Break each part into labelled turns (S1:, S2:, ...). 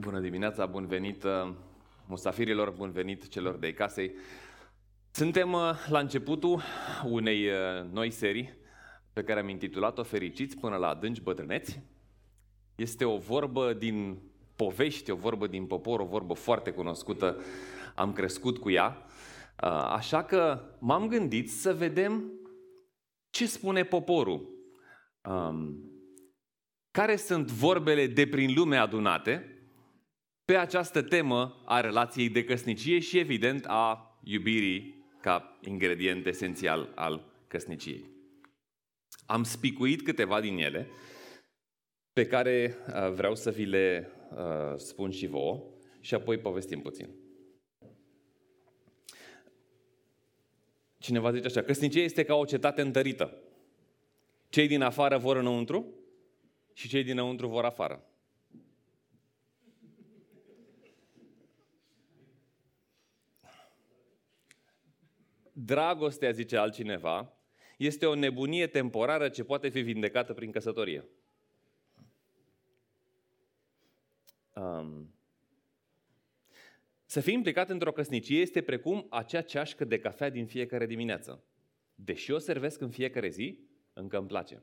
S1: Bună dimineața, bun venit uh, musafirilor, bun venit celor de casei. Suntem uh, la începutul unei uh, noi serii pe care am intitulat-o Fericiți până la adânci bătrâneți. Este o vorbă din povești, o vorbă din popor, o vorbă foarte cunoscută. Am crescut cu ea. Așa că m-am gândit să vedem ce spune poporul. Um, care sunt vorbele de prin lume adunate pe această temă a relației de căsnicie și, evident, a iubirii ca ingredient esențial al căsniciei. Am spicuit câteva din ele pe care uh, vreau să vi le uh, spun și vouă și apoi povestim puțin. Cineva zice așa, căsnicia este ca o cetate întărită. Cei din afară vor înăuntru și cei dinăuntru vor afară. Dragostea, zice altcineva, este o nebunie temporară ce poate fi vindecată prin căsătorie. Um, să fii implicat într-o căsnicie este precum acea ceașcă de cafea din fiecare dimineață. Deși o servesc în fiecare zi, încă îmi place.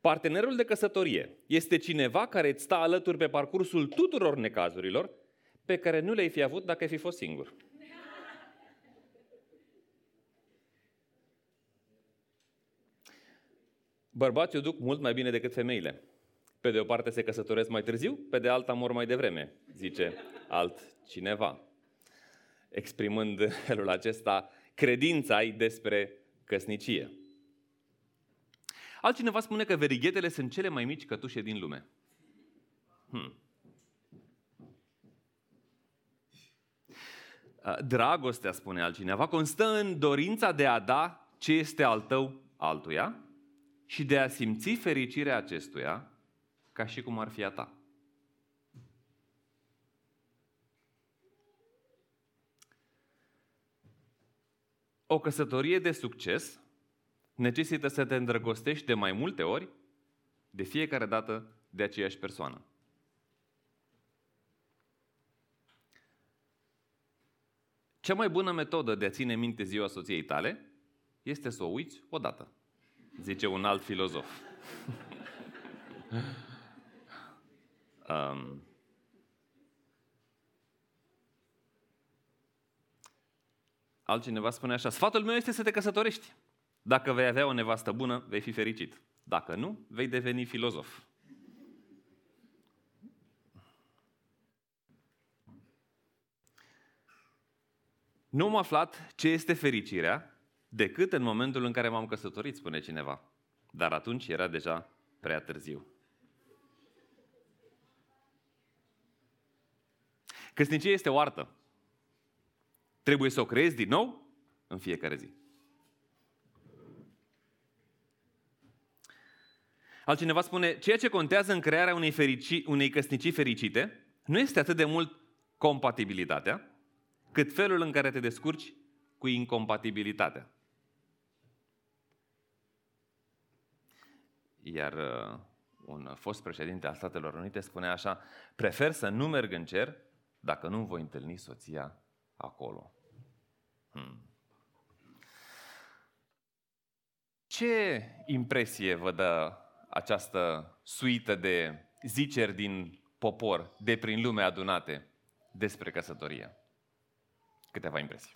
S1: Partenerul de căsătorie este cineva care îți stă alături pe parcursul tuturor necazurilor pe care nu le-ai fi avut dacă ai fi fost singur. Bărbații o duc mult mai bine decât femeile. Pe de o parte se căsătoresc mai târziu, pe de alta mor mai devreme, zice altcineva. Exprimând în felul acesta credința ai despre căsnicie. Altcineva spune că verighetele sunt cele mai mici cătușe din lume. Hmm. Dragostea, spune altcineva, constă în dorința de a da ce este al tău altuia și de a simți fericirea acestuia ca și cum ar fi a ta. O căsătorie de succes necesită să te îndrăgostești de mai multe ori, de fiecare dată de aceeași persoană. Cea mai bună metodă de a ține minte ziua soției tale este să o uiți odată, zice un alt filozof. um, Altcineva spune așa, sfatul meu este să te căsătorești. Dacă vei avea o nevastă bună, vei fi fericit. Dacă nu, vei deveni filozof. Nu am aflat ce este fericirea decât în momentul în care m-am căsătorit, spune cineva. Dar atunci era deja prea târziu. Căsnicia este o artă. Trebuie să o creezi din nou în fiecare zi. Altcineva spune, ceea ce contează în crearea unei, ferici, unei căsnicii fericite nu este atât de mult compatibilitatea, cât felul în care te descurci cu incompatibilitatea. Iar uh, un fost președinte al Statelor Unite spunea așa, prefer să nu merg în cer dacă nu voi întâlni soția acolo. Hmm. Ce impresie vă dă această suită de ziceri din popor, de prin lume adunate despre căsătorie? Câteva impresii.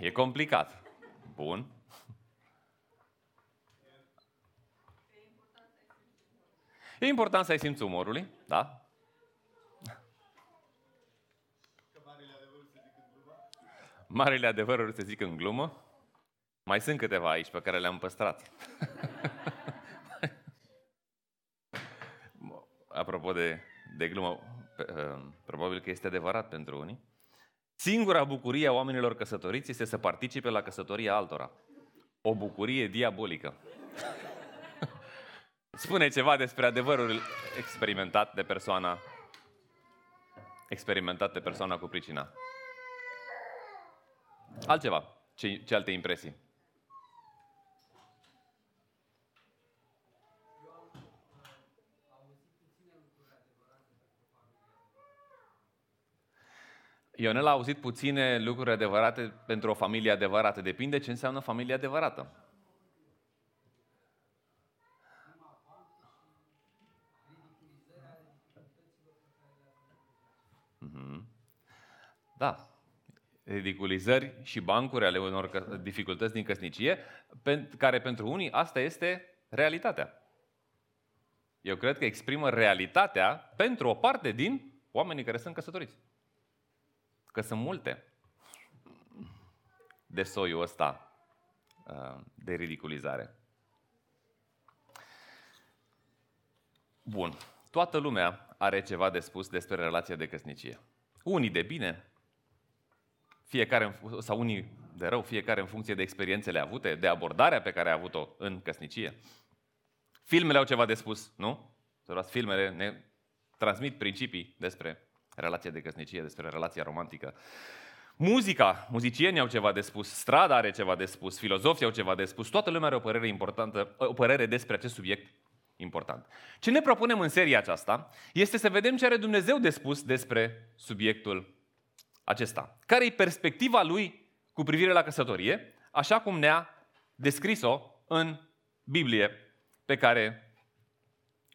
S1: E complicat. Bun. E important să ai simțul umorului, da? Marile adevăruri se zic în glumă. Mai sunt câteva aici pe care le-am păstrat. Apropo de de glumă, uh, probabil că este adevărat pentru unii, singura bucurie a oamenilor căsătoriți este să participe la căsătoria altora. O bucurie diabolică. Spune ceva despre adevărul experimentat de persoana experimentat de persoana cu pricina. Altceva. Ce, ce alte impresii? Ionel a auzit puține lucruri adevărate pentru o familie adevărată. Depinde ce înseamnă familie adevărată. Mhm. Da. Ridiculizări și bancuri ale unor dificultăți din căsnicie, care pentru unii asta este realitatea. Eu cred că exprimă realitatea pentru o parte din oamenii care sunt căsătoriți. Că sunt multe de soiul ăsta uh, de ridiculizare. Bun. Toată lumea are ceva de spus despre relația de căsnicie. Unii de bine, fiecare sau unii de rău, fiecare în funcție de experiențele avute, de abordarea pe care a avut-o în căsnicie. Filmele au ceva de spus, nu? Filmele ne transmit principii despre relația de căsnicie, despre relația romantică. Muzica, muzicienii au ceva de spus, strada are ceva de spus, filozofii au ceva de spus, toată lumea are o părere importantă, o părere despre acest subiect important. Ce ne propunem în seria aceasta este să vedem ce are Dumnezeu de spus despre subiectul acesta. Care e perspectiva lui cu privire la căsătorie, așa cum ne-a descris-o în Biblie, pe care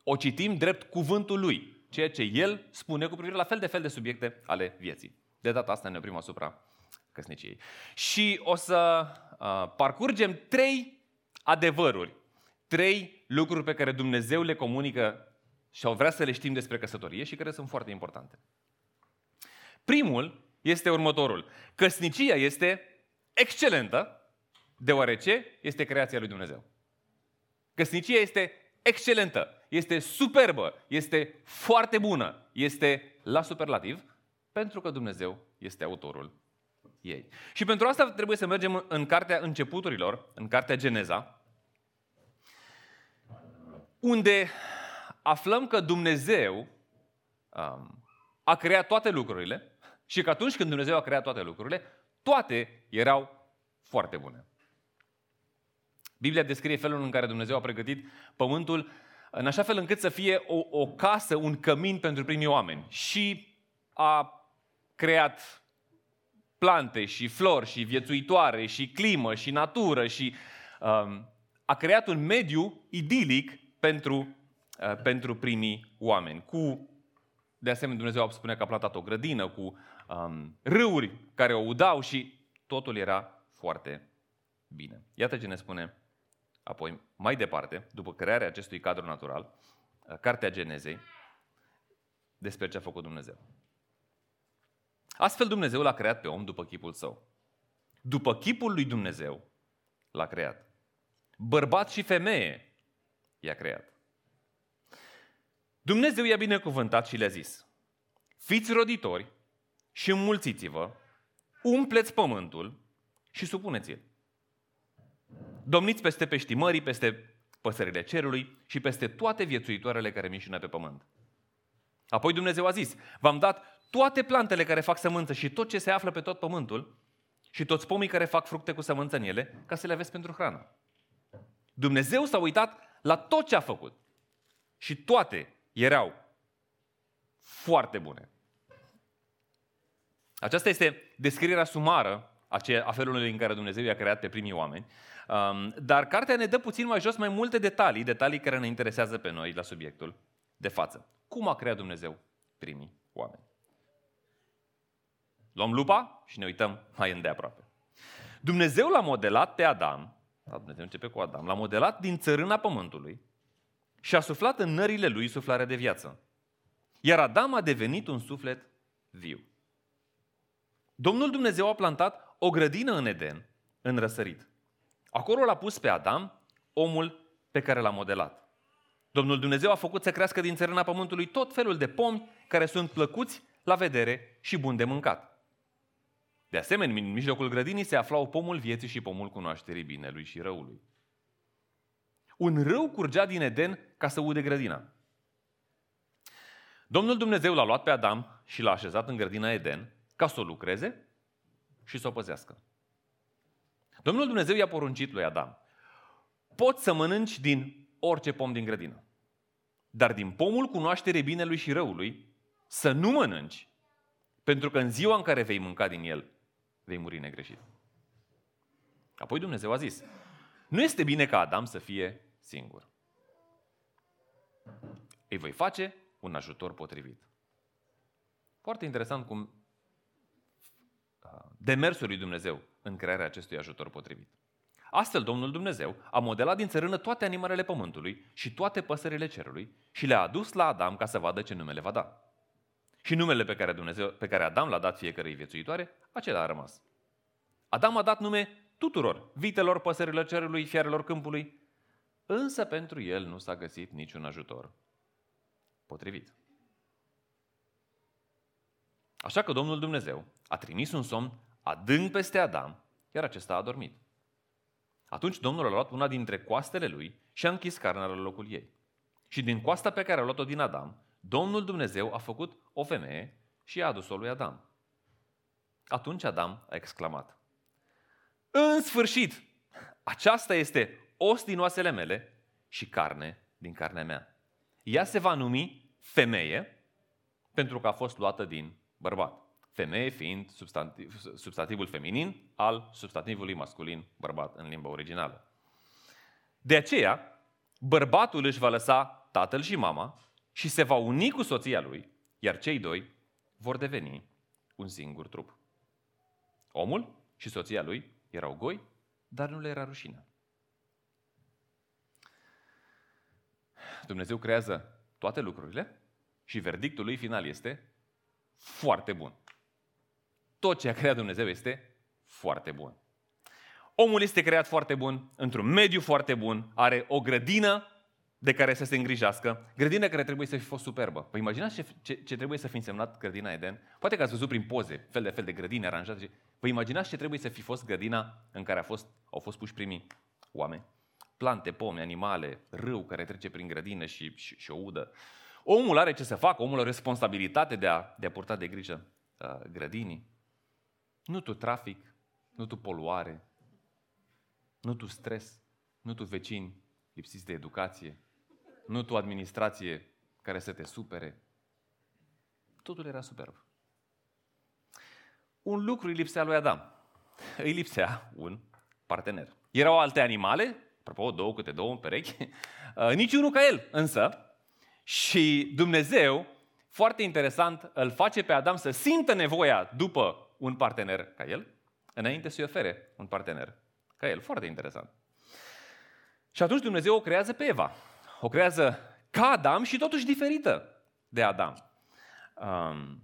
S1: o citim drept cuvântul lui ceea ce el spune cu privire la fel de fel de subiecte ale vieții. De data asta ne oprim asupra căsniciei. Și o să uh, parcurgem trei adevăruri, trei lucruri pe care Dumnezeu le comunică și au vrea să le știm despre căsătorie și care sunt foarte importante. Primul este următorul. Căsnicia este excelentă deoarece este creația lui Dumnezeu. Căsnicia este excelentă este superbă, este foarte bună, este la superlativ, pentru că Dumnezeu este autorul ei. Și pentru asta trebuie să mergem în cartea începuturilor, în cartea Geneza, unde aflăm că Dumnezeu um, a creat toate lucrurile și că atunci când Dumnezeu a creat toate lucrurile, toate erau foarte bune. Biblia descrie felul în care Dumnezeu a pregătit pământul în așa fel încât să fie o, o casă, un cămin pentru primii oameni. Și a creat plante și flori și viețuitoare și climă și natură și um, a creat un mediu idilic pentru, uh, pentru primii oameni. Cu, de asemenea, Dumnezeu spune că a plantat o grădină cu um, râuri care o udau și totul era foarte bine. Iată ce ne spune Apoi, mai departe, după crearea acestui cadru natural, uh, Cartea Genezei, despre ce a făcut Dumnezeu. Astfel Dumnezeu l-a creat pe om după chipul său. După chipul lui Dumnezeu l-a creat. Bărbat și femeie i-a creat. Dumnezeu i-a binecuvântat și le-a zis, fiți roditori și înmulțiți-vă, umpleți pământul și supuneți-l. Domniți peste peștii mării, peste păsările cerului și peste toate viețuitoarele care mișină pe pământ. Apoi Dumnezeu a zis, v-am dat toate plantele care fac sămânță și tot ce se află pe tot pământul și toți pomii care fac fructe cu sămânță în ele, ca să le aveți pentru hrană. Dumnezeu s-a uitat la tot ce a făcut și toate erau foarte bune. Aceasta este descrierea sumară a felului în care Dumnezeu i-a creat pe primii oameni Um, dar cartea ne dă puțin mai jos mai multe detalii, detalii care ne interesează pe noi la subiectul de față. Cum a creat Dumnezeu primii oameni? Luăm lupa și ne uităm mai îndeaproape. Dumnezeu l-a modelat pe Adam, da, Dumnezeu începe cu Adam, l-a modelat din țărâna pământului și a suflat în nările lui suflarea de viață. Iar Adam a devenit un suflet viu. Domnul Dumnezeu a plantat o grădină în Eden, în răsărit. Acolo l-a pus pe Adam, omul pe care l-a modelat. Domnul Dumnezeu a făcut să crească din țărâna pământului tot felul de pomi care sunt plăcuți la vedere și bun de mâncat. De asemenea, în mijlocul grădinii se aflau pomul vieții și pomul cunoașterii binelui și răului. Un râu curgea din Eden ca să ude grădina. Domnul Dumnezeu l-a luat pe Adam și l-a așezat în grădina Eden ca să o lucreze și să o păzească. Domnul Dumnezeu i-a poruncit lui Adam, poți să mănânci din orice pom din grădină, dar din pomul cunoaștere binelui și răului să nu mănânci, pentru că în ziua în care vei mânca din el, vei muri negreșit. Apoi Dumnezeu a zis, nu este bine ca Adam să fie singur. Îi voi face un ajutor potrivit. Foarte interesant cum uh, demersul lui Dumnezeu în crearea acestui ajutor potrivit. Astfel, Domnul Dumnezeu a modelat din țărână toate animalele pământului și toate păsările cerului și le-a adus la Adam ca să vadă ce nume le va da. Și numele pe care, Dumnezeu, pe care Adam l-a dat fiecărei viețuitoare, acela a rămas. Adam a dat nume tuturor, vitelor, păsărilor cerului, fiarelor câmpului, însă pentru el nu s-a găsit niciun ajutor potrivit. Așa că Domnul Dumnezeu a trimis un somn adânc peste Adam, iar acesta a dormit. Atunci Domnul a luat una dintre coastele lui și a închis carnea la locul ei. Și din coasta pe care a luat-o din Adam, Domnul Dumnezeu a făcut o femeie și a adus-o lui Adam. Atunci Adam a exclamat, În sfârșit, aceasta este os din oasele mele și carne din carnea mea. Ea se va numi femeie pentru că a fost luată din bărbat. Femeie fiind substantiv, substantivul feminin al substantivului masculin bărbat în limba originală. De aceea, bărbatul își va lăsa tatăl și mama și se va uni cu soția lui, iar cei doi vor deveni un singur trup. Omul și soția lui erau goi, dar nu le era rușine. Dumnezeu creează toate lucrurile și verdictul lui final este foarte bun. Tot ce a creat Dumnezeu este foarte bun. Omul este creat foarte bun, într-un mediu foarte bun, are o grădină de care să se îngrijească, grădină care trebuie să fi fost superbă. Păi imaginați ce, ce, ce trebuie să fi însemnat grădina Eden? Poate că ați văzut prin poze, fel de fel de grădini aranjate. Păi imaginați ce trebuie să fi fost grădina în care a fost, au fost puși primii oameni. Plante, pomi, animale, râu care trece prin grădină și, și, și o udă. Omul are ce să facă, omul are responsabilitate de a, de a purta de grijă uh, grădinii. Nu tu trafic, nu tu poluare, nu tu stres, nu tu vecini lipsiți de educație, nu tu administrație care să te supere. Totul era superb. Un lucru îi lipsea lui Adam. Îi lipsea un partener. Erau alte animale, apropo, două câte două în perechi, uh, niciunul ca el, însă. Și Dumnezeu, foarte interesant, îl face pe Adam să simtă nevoia după un partener ca el, înainte să-i ofere un partener ca el. Foarte interesant. Și atunci Dumnezeu o creează pe Eva. O creează ca Adam și totuși diferită de Adam. Um,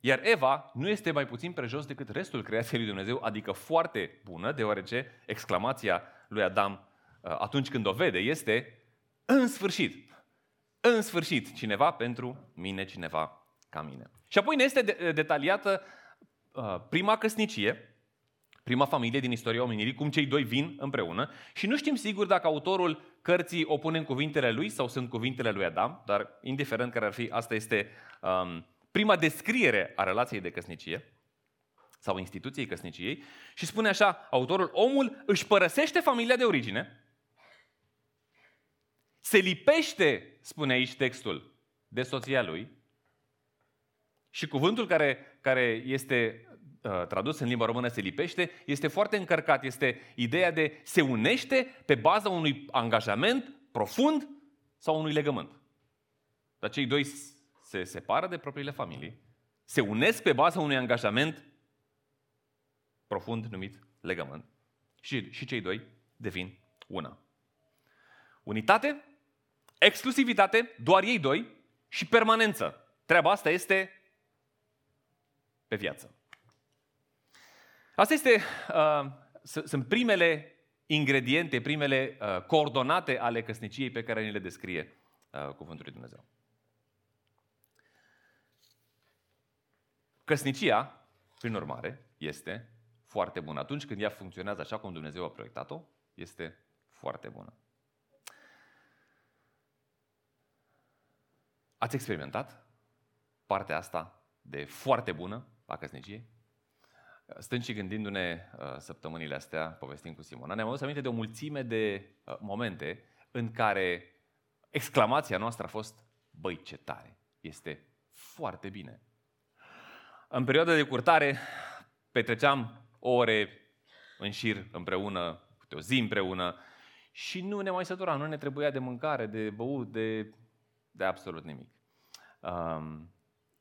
S1: iar Eva nu este mai puțin prejos decât restul creației lui Dumnezeu, adică foarte bună, deoarece exclamația lui Adam uh, atunci când o vede este în sfârșit, în sfârșit, cineva pentru mine, cineva ca mine. Și apoi ne este detaliată uh, prima căsnicie, prima familie din istoria omenirii, cum cei doi vin împreună și nu știm sigur dacă autorul cărții o pune în cuvintele lui sau sunt cuvintele lui Adam, dar indiferent care ar fi, asta este um, prima descriere a relației de căsnicie sau instituției căsniciei și spune așa, autorul, omul își părăsește familia de origine, se lipește, spune aici textul, de soția lui și cuvântul care, care este Uh, tradus în limba română se lipește, este foarte încărcat. Este ideea de se unește pe baza unui angajament profund sau unui legământ. Dar cei doi se separă de propriile familii, se unesc pe baza unui angajament profund numit legământ și, și cei doi devin una. Unitate, exclusivitate, doar ei doi și permanență. Treaba asta este pe viață. Asta este, uh, sunt primele ingrediente, primele uh, coordonate ale căsniciei pe care ni le descrie uh, Cuvântul lui Dumnezeu. Căsnicia, prin urmare, este foarte bună. Atunci când ea funcționează așa cum Dumnezeu a proiectat-o, este foarte bună. Ați experimentat partea asta de foarte bună a căsniciei? Stând și gândindu-ne uh, săptămânile astea, povestim cu Simona, ne-am adus aminte de o mulțime de uh, momente în care exclamația noastră a fost, băi, ce tare, este foarte bine. În perioada de curtare petreceam ore în șir împreună, câte o zi împreună și nu ne mai săturam, nu ne trebuia de mâncare, de băut, de, de absolut nimic. Um,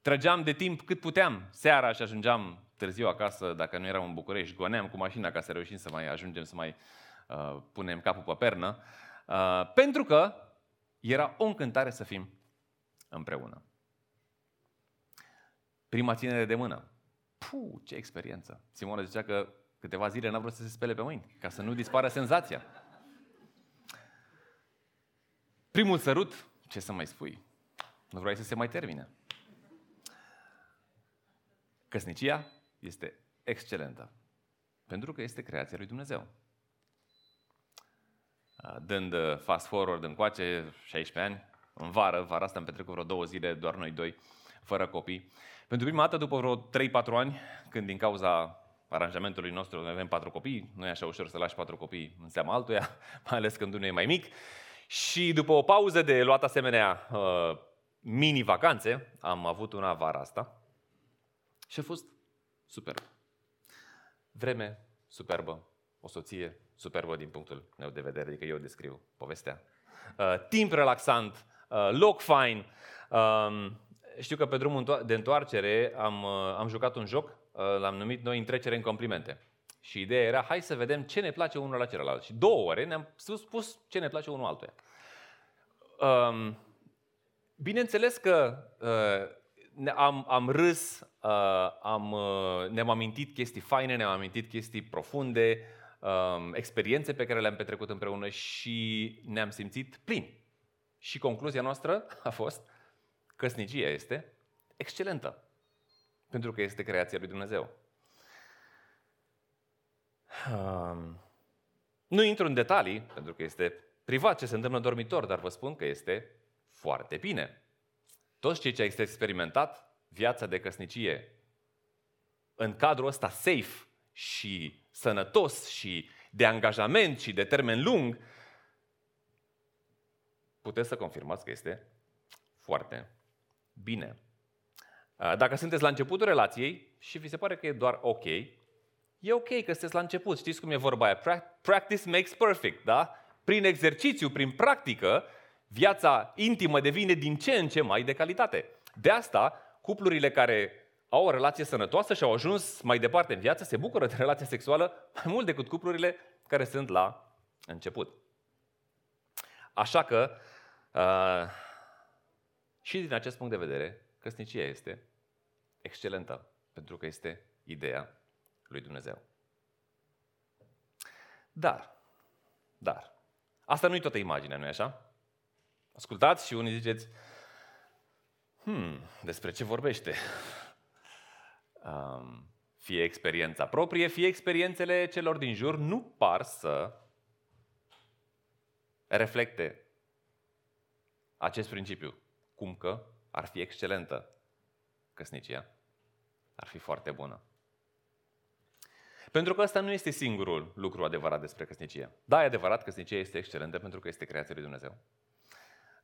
S1: trăgeam de timp cât puteam, seara și ajungeam târziu acasă, dacă nu eram în București, goneam cu mașina ca să reușim să mai ajungem să mai uh, punem capul pe pernă, uh, pentru că era o încântare să fim împreună. Prima ținere de mână. Puh, ce experiență! Simona zicea că câteva zile n-a vrut să se spele pe mâini, ca să nu dispară senzația. Primul sărut, ce să mai spui? Nu vrei să se mai termine. Căsnicia este excelentă, pentru că este creația lui Dumnezeu. Dând uh, fast forward încoace, 16 ani, în vară, vara asta am petrecut vreo două zile, doar noi doi, fără copii. Pentru prima dată, după vreo 3-4 ani, când din cauza aranjamentului nostru noi avem patru copii, nu e așa ușor să lași patru copii în seama altuia, mai ales când unul e mai mic, și după o pauză de luat asemenea uh, mini-vacanțe, am avut una vara asta și a fost superb. Vreme superbă, o soție superbă din punctul meu de vedere, adică eu descriu povestea. Uh, timp relaxant, uh, loc fain. Uh, știu că pe drumul de întoarcere am, uh, am jucat un joc, uh, l-am numit noi Întrecere în complimente. Și ideea era, hai să vedem ce ne place unul la celălalt. Și două ore ne-am spus ce ne place unul altuia. Um, bineînțeles că uh, am, am râs, uh, am, uh, ne-am amintit chestii faine, ne-am amintit chestii profunde, um, experiențe pe care le-am petrecut împreună și ne-am simțit plini. Și concluzia noastră a fost, căsnicia este excelentă, pentru că este creația lui Dumnezeu. Um, nu intru în detalii, pentru că este privat ce se întâmplă în dormitor, dar vă spun că este foarte bine. Toți cei ce au experimentat viața de căsnicie în cadrul ăsta safe și sănătos și de angajament și de termen lung, puteți să confirmați că este foarte bine. Dacă sunteți la începutul relației și vi se pare că e doar ok, e ok că sunteți la început. Știți cum e vorba aia? Practice makes perfect, da? Prin exercițiu, prin practică, viața intimă devine din ce în ce mai de calitate. De asta, cuplurile care au o relație sănătoasă și au ajuns mai departe în viață se bucură de relația sexuală mai mult decât cuplurile care sunt la început. Așa că, uh, și din acest punct de vedere, căsnicia este excelentă, pentru că este ideea lui Dumnezeu. Dar, dar, asta nu e toată imaginea, nu-i așa? Ascultați și unii ziceți, hmm, despre ce vorbește? Um, fie experiența proprie, fie experiențele celor din jur nu par să reflecte acest principiu. Cum că ar fi excelentă căsnicia, ar fi foarte bună. Pentru că ăsta nu este singurul lucru adevărat despre căsnicie. Da, e adevărat, căsnicia este excelentă pentru că este creația lui Dumnezeu.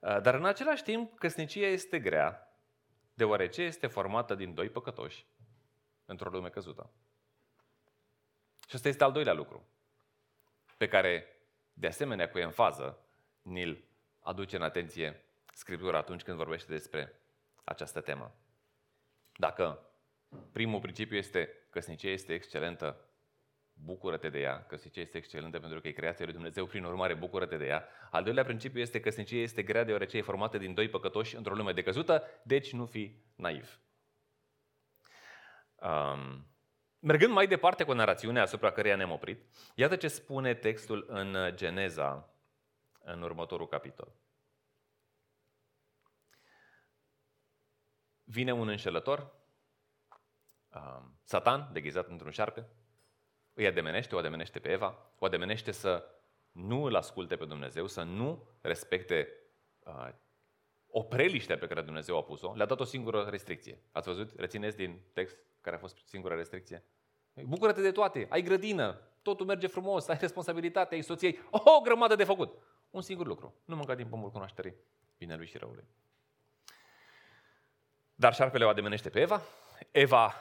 S1: Uh, dar în același timp, căsnicia este grea, deoarece este formată din doi păcătoși într-o lume căzută. Și ăsta este al doilea lucru, pe care, de asemenea, cu enfază, ni-l aduce în atenție Scriptura atunci când vorbește despre această temă. Dacă primul principiu este căsnicia este excelentă bucură-te de ea, căsnicia este excelentă pentru că e creația lui Dumnezeu, prin urmare bucură-te de ea. Al doilea principiu este că căsnicia este grea deoarece e formată din doi păcătoși într-o lume decăzută, deci nu fi naiv. Um, mergând mai departe cu narațiunea asupra căreia ne-am oprit, iată ce spune textul în Geneza, în următorul capitol. Vine un înșelător, um, Satan, deghizat într-un șarpe, îi ademenește, o ademenește pe Eva, o ademenește să nu îl asculte pe Dumnezeu, să nu respecte uh, opreliștea pe care Dumnezeu a pus-o, le-a dat o singură restricție. Ați văzut? Rețineți din text care a fost singura restricție? Bucură-te de toate, ai grădină, totul merge frumos, ai responsabilitate, ai soției, o grămadă de făcut. Un singur lucru, nu mânca din pomul cunoașterii binelui și răului. Dar șarpele o ademenește pe Eva. Eva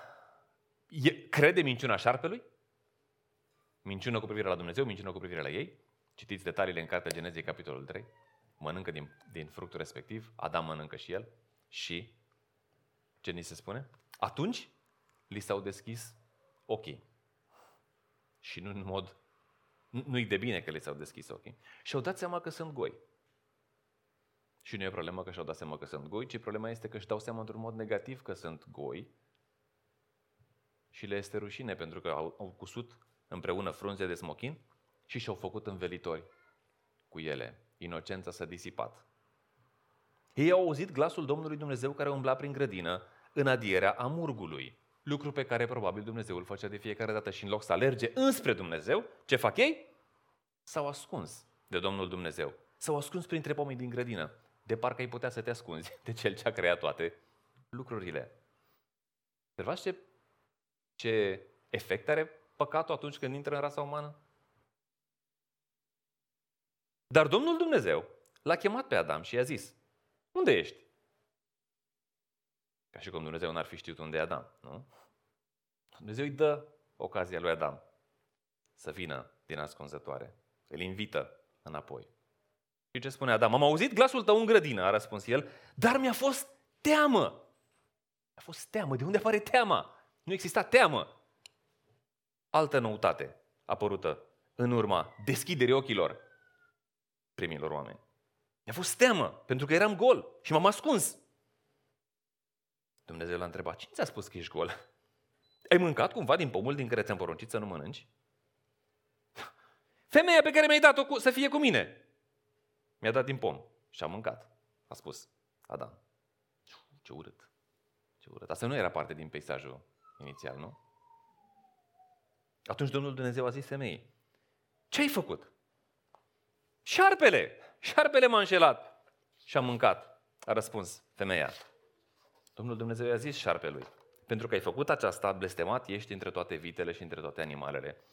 S1: e, crede minciuna șarpelui. Minciună cu privire la Dumnezeu, minciună cu privire la ei. Citiți detaliile în Cartea Genezei, capitolul 3. Mănâncă din, din fructul respectiv. Adam mănâncă și el. Și ce ni se spune? Atunci li s-au deschis ochii. Și nu în mod... Nu-i de bine că li s-au deschis ochii. Și au dat seama că sunt goi. Și nu e problema că și-au dat seama că sunt goi, ci problema este că își dau seama într-un mod negativ că sunt goi și le este rușine pentru că au, au cusut împreună frunze de smochin și și-au făcut învelitori cu ele. Inocența s-a disipat. Ei au auzit glasul Domnului Dumnezeu care umbla prin grădină în adierea amurgului. Lucru pe care probabil Dumnezeu îl făcea de fiecare dată și în loc să alerge înspre Dumnezeu, ce fac ei? S-au ascuns de Domnul Dumnezeu. S-au ascuns printre pomii din grădină. De parcă ai putea să te ascunzi de Cel ce a creat toate lucrurile. Observați ce, ce efect are păcatul atunci când intră în rasa umană? Dar Domnul Dumnezeu l-a chemat pe Adam și i-a zis, unde ești? Ca și cum Dumnezeu n-ar fi știut unde e Adam, nu? Dumnezeu îi dă ocazia lui Adam să vină din ascunzătoare. Îl invită înapoi. Și ce spune Adam? Am auzit glasul tău în grădină, a răspuns el, dar mi-a fost teamă. A fost teamă. De unde apare teama? Nu exista teamă. Altă noutate apărută în urma deschiderii ochilor primilor oameni. Mi-a fost teamă, pentru că eram gol și m-am ascuns. Dumnezeu l-a întrebat, cine ți-a spus că ești gol? Ai mâncat cumva din pomul din care ți-am poruncit să nu mănânci? Femeia pe care mi-ai dat-o să fie cu mine. Mi-a dat din pom și am mâncat, a spus Adam. Ce urât. Ce urât. Asta nu era parte din peisajul inițial, nu? Atunci Domnul Dumnezeu a zis femeii, ce ai făcut? Șarpele! Șarpele m-a înșelat și am mâncat, a răspuns femeia. Domnul Dumnezeu i-a zis șarpelui, pentru că ai făcut aceasta, blestemat ești între toate vitele și între toate animalele.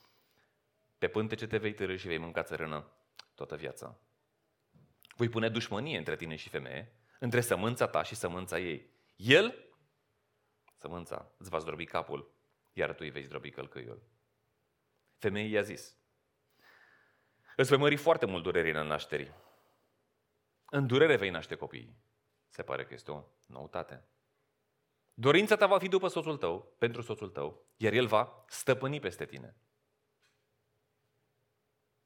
S1: Pe pântece te vei târâ și vei mânca țărână toată viața. Voi pune dușmănie între tine și femeie, între sămânța ta și sămânța ei. El, sămânța, îți va zdrobi capul, iar tu îi vei zdrobi călcâiul. Femeia i-a zis, îți vei mări foarte mult durerile în nașterii. În durere vei naște copiii. Se pare că este o noutate. Dorința ta va fi după soțul tău, pentru soțul tău, iar el va stăpâni peste tine.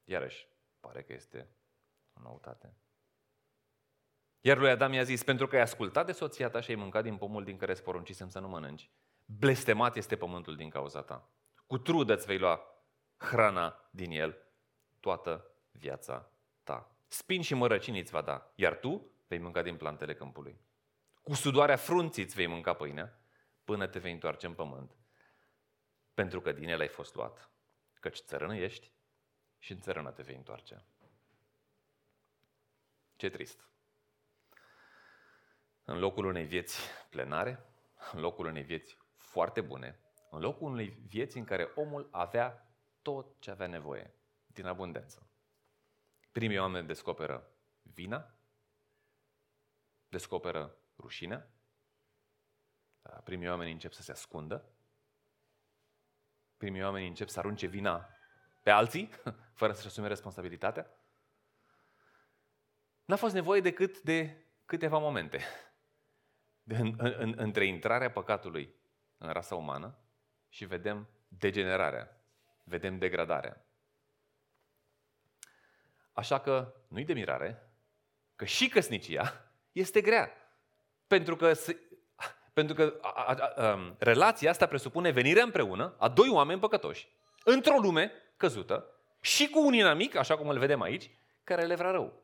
S1: Iarăși, pare că este o noutate. Iar lui Adam i-a zis, pentru că ai ascultat de soția ta și ai mâncat din pomul din care îți poruncisem să nu mănânci, blestemat este pământul din cauza ta. Cu trudă îți vei lua hrana din el toată viața ta. Spin și mărăcini îți va da, iar tu vei mânca din plantele câmpului. Cu sudoarea frunții îți vei mânca pâinea până te vei întoarce în pământ, pentru că din el ai fost luat. Căci țărână ești și în țărână te vei întoarce. Ce trist. În locul unei vieți plenare, în locul unei vieți foarte bune, în locul unei vieți în care omul avea tot ce avea nevoie, din abundență. Primii oameni descoperă vina, descoperă rușinea, primii oameni încep să se ascundă, primii oameni încep să arunce vina pe alții, fără să-și asume responsabilitatea. N-a fost nevoie decât de câteva momente de în, în, între intrarea păcatului în rasa umană și vedem degenerarea, vedem degradarea. Așa că nu-i de mirare că și căsnicia este grea. Pentru că, pentru că a, a, a, um, relația asta presupune venirea împreună a doi oameni păcătoși într-o lume căzută și cu un inamic, așa cum îl vedem aici, care le vrea rău.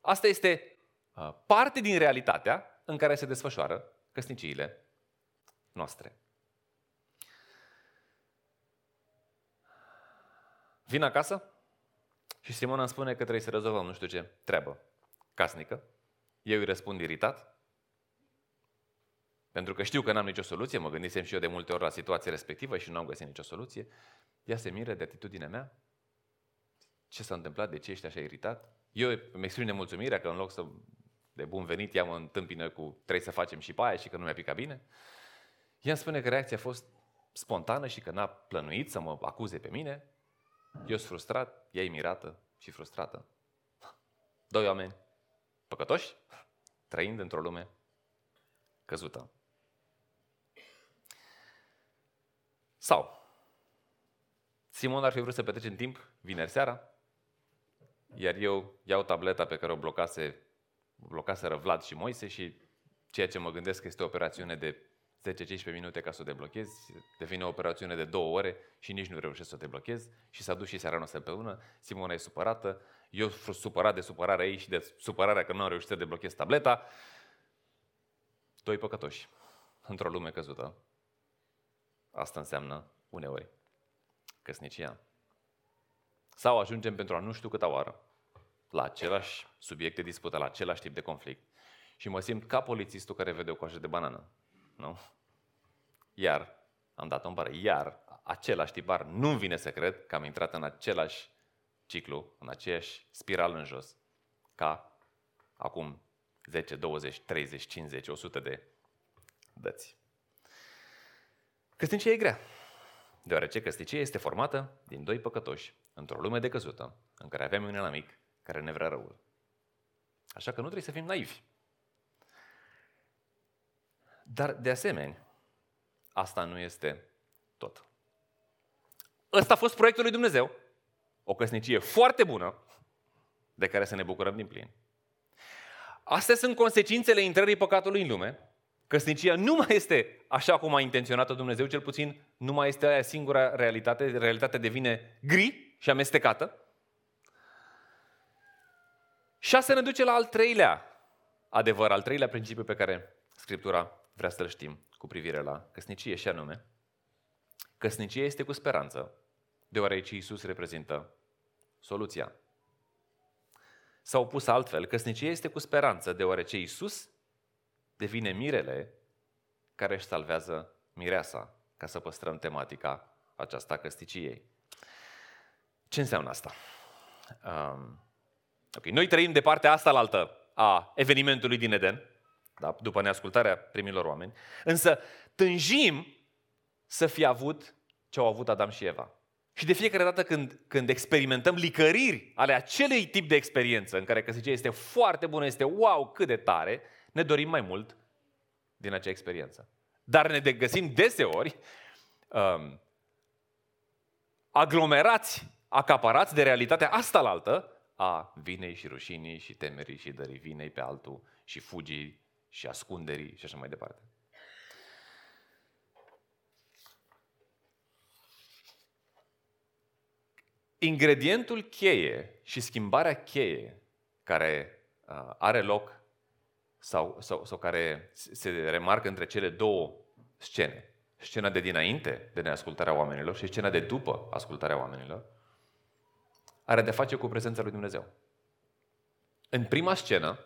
S1: Asta este uh, parte din realitatea în care se desfășoară căsniciile noastre. Vin acasă și Simona îmi spune că trebuie să rezolvăm nu știu ce treabă casnică. Eu îi răspund iritat, pentru că știu că n-am nicio soluție, mă gândisem și eu de multe ori la situația respectivă și nu am găsit nicio soluție. Ea se miră de atitudinea mea. Ce s-a întâmplat? De ce ești așa iritat? Eu îmi exprim nemulțumirea că în loc să de bun venit, ea mă întâmpină cu trebuie să facem și pe aia și că nu mi-a picat bine. Ea îmi spune că reacția a fost spontană și că n-a plănuit să mă acuze pe mine. Eu sunt frustrat, ea e mirată și frustrată. Doi oameni păcătoși, trăind într-o lume căzută. Sau, Simon ar fi vrut să petrece în timp vineri seara, iar eu iau tableta pe care o blocase, blocaseră Vlad și Moise și ceea ce mă gândesc este o operațiune de 10-15 minute ca să o deblochez, devine o operațiune de două ore și nici nu reușesc să o deblochez și s-a dus și seara noastră împreună, Simona e supărată, eu sunt supărat de supărarea ei și de supărarea că nu am reușit să deblochez tableta. Doi păcătoși într-o lume căzută. Asta înseamnă uneori căsnicia. Sau ajungem pentru a nu știu câta oară la același subiect de dispută, la același tip de conflict și mă simt ca polițistul care vede o coajă de banană. Nu? Iar, am dat-o în bară, iar același tipar nu vine să cred că am intrat în același ciclu, în aceeași spirală în jos, ca acum 10, 20, 30, 50, 100 de dăți. Căsnicia e grea, deoarece căsnicia este formată din doi păcătoși, într-o lume decăzută, în care avem un inamic care ne vrea răul. Așa că nu trebuie să fim naivi. Dar, de asemenea, asta nu este tot. Ăsta a fost proiectul lui Dumnezeu. O căsnicie foarte bună, de care să ne bucurăm din plin. Astea sunt consecințele intrării păcatului în lume. Căsnicia nu mai este așa cum a intenționat-o Dumnezeu, cel puțin nu mai este aia singura realitate. Realitatea devine gri și amestecată. Și asta ne duce la al treilea adevăr, al treilea principiu pe care Scriptura vrea să-l știm cu privire la căsnicie și anume, căsnicie este cu speranță, deoarece Iisus reprezintă soluția. S-au pus altfel, căsnicie este cu speranță, deoarece Iisus devine mirele care își salvează mireasa, ca să păstrăm tematica aceasta căsniciei. Ce înseamnă asta? Um, okay. Noi trăim de partea asta la altă a evenimentului din Eden, da? după neascultarea primilor oameni, însă tânjim să fi avut ce au avut Adam și Eva. Și de fiecare dată când, când experimentăm licăriri ale acelei tip de experiență în care căsnicia este foarte bună, este wow, cât de tare, ne dorim mai mult din acea experiență. Dar ne găsim deseori um, aglomerați, acaparați de realitatea asta la altă a vinei și rușinii și temerii și dării vinei pe altul și fugii și ascunderii și așa mai departe. Ingredientul cheie și schimbarea cheie care uh, are loc sau, sau, sau care se remarcă între cele două scene, scena de dinainte de neascultarea oamenilor și scena de după ascultarea oamenilor, are de face cu prezența lui Dumnezeu. În prima scenă,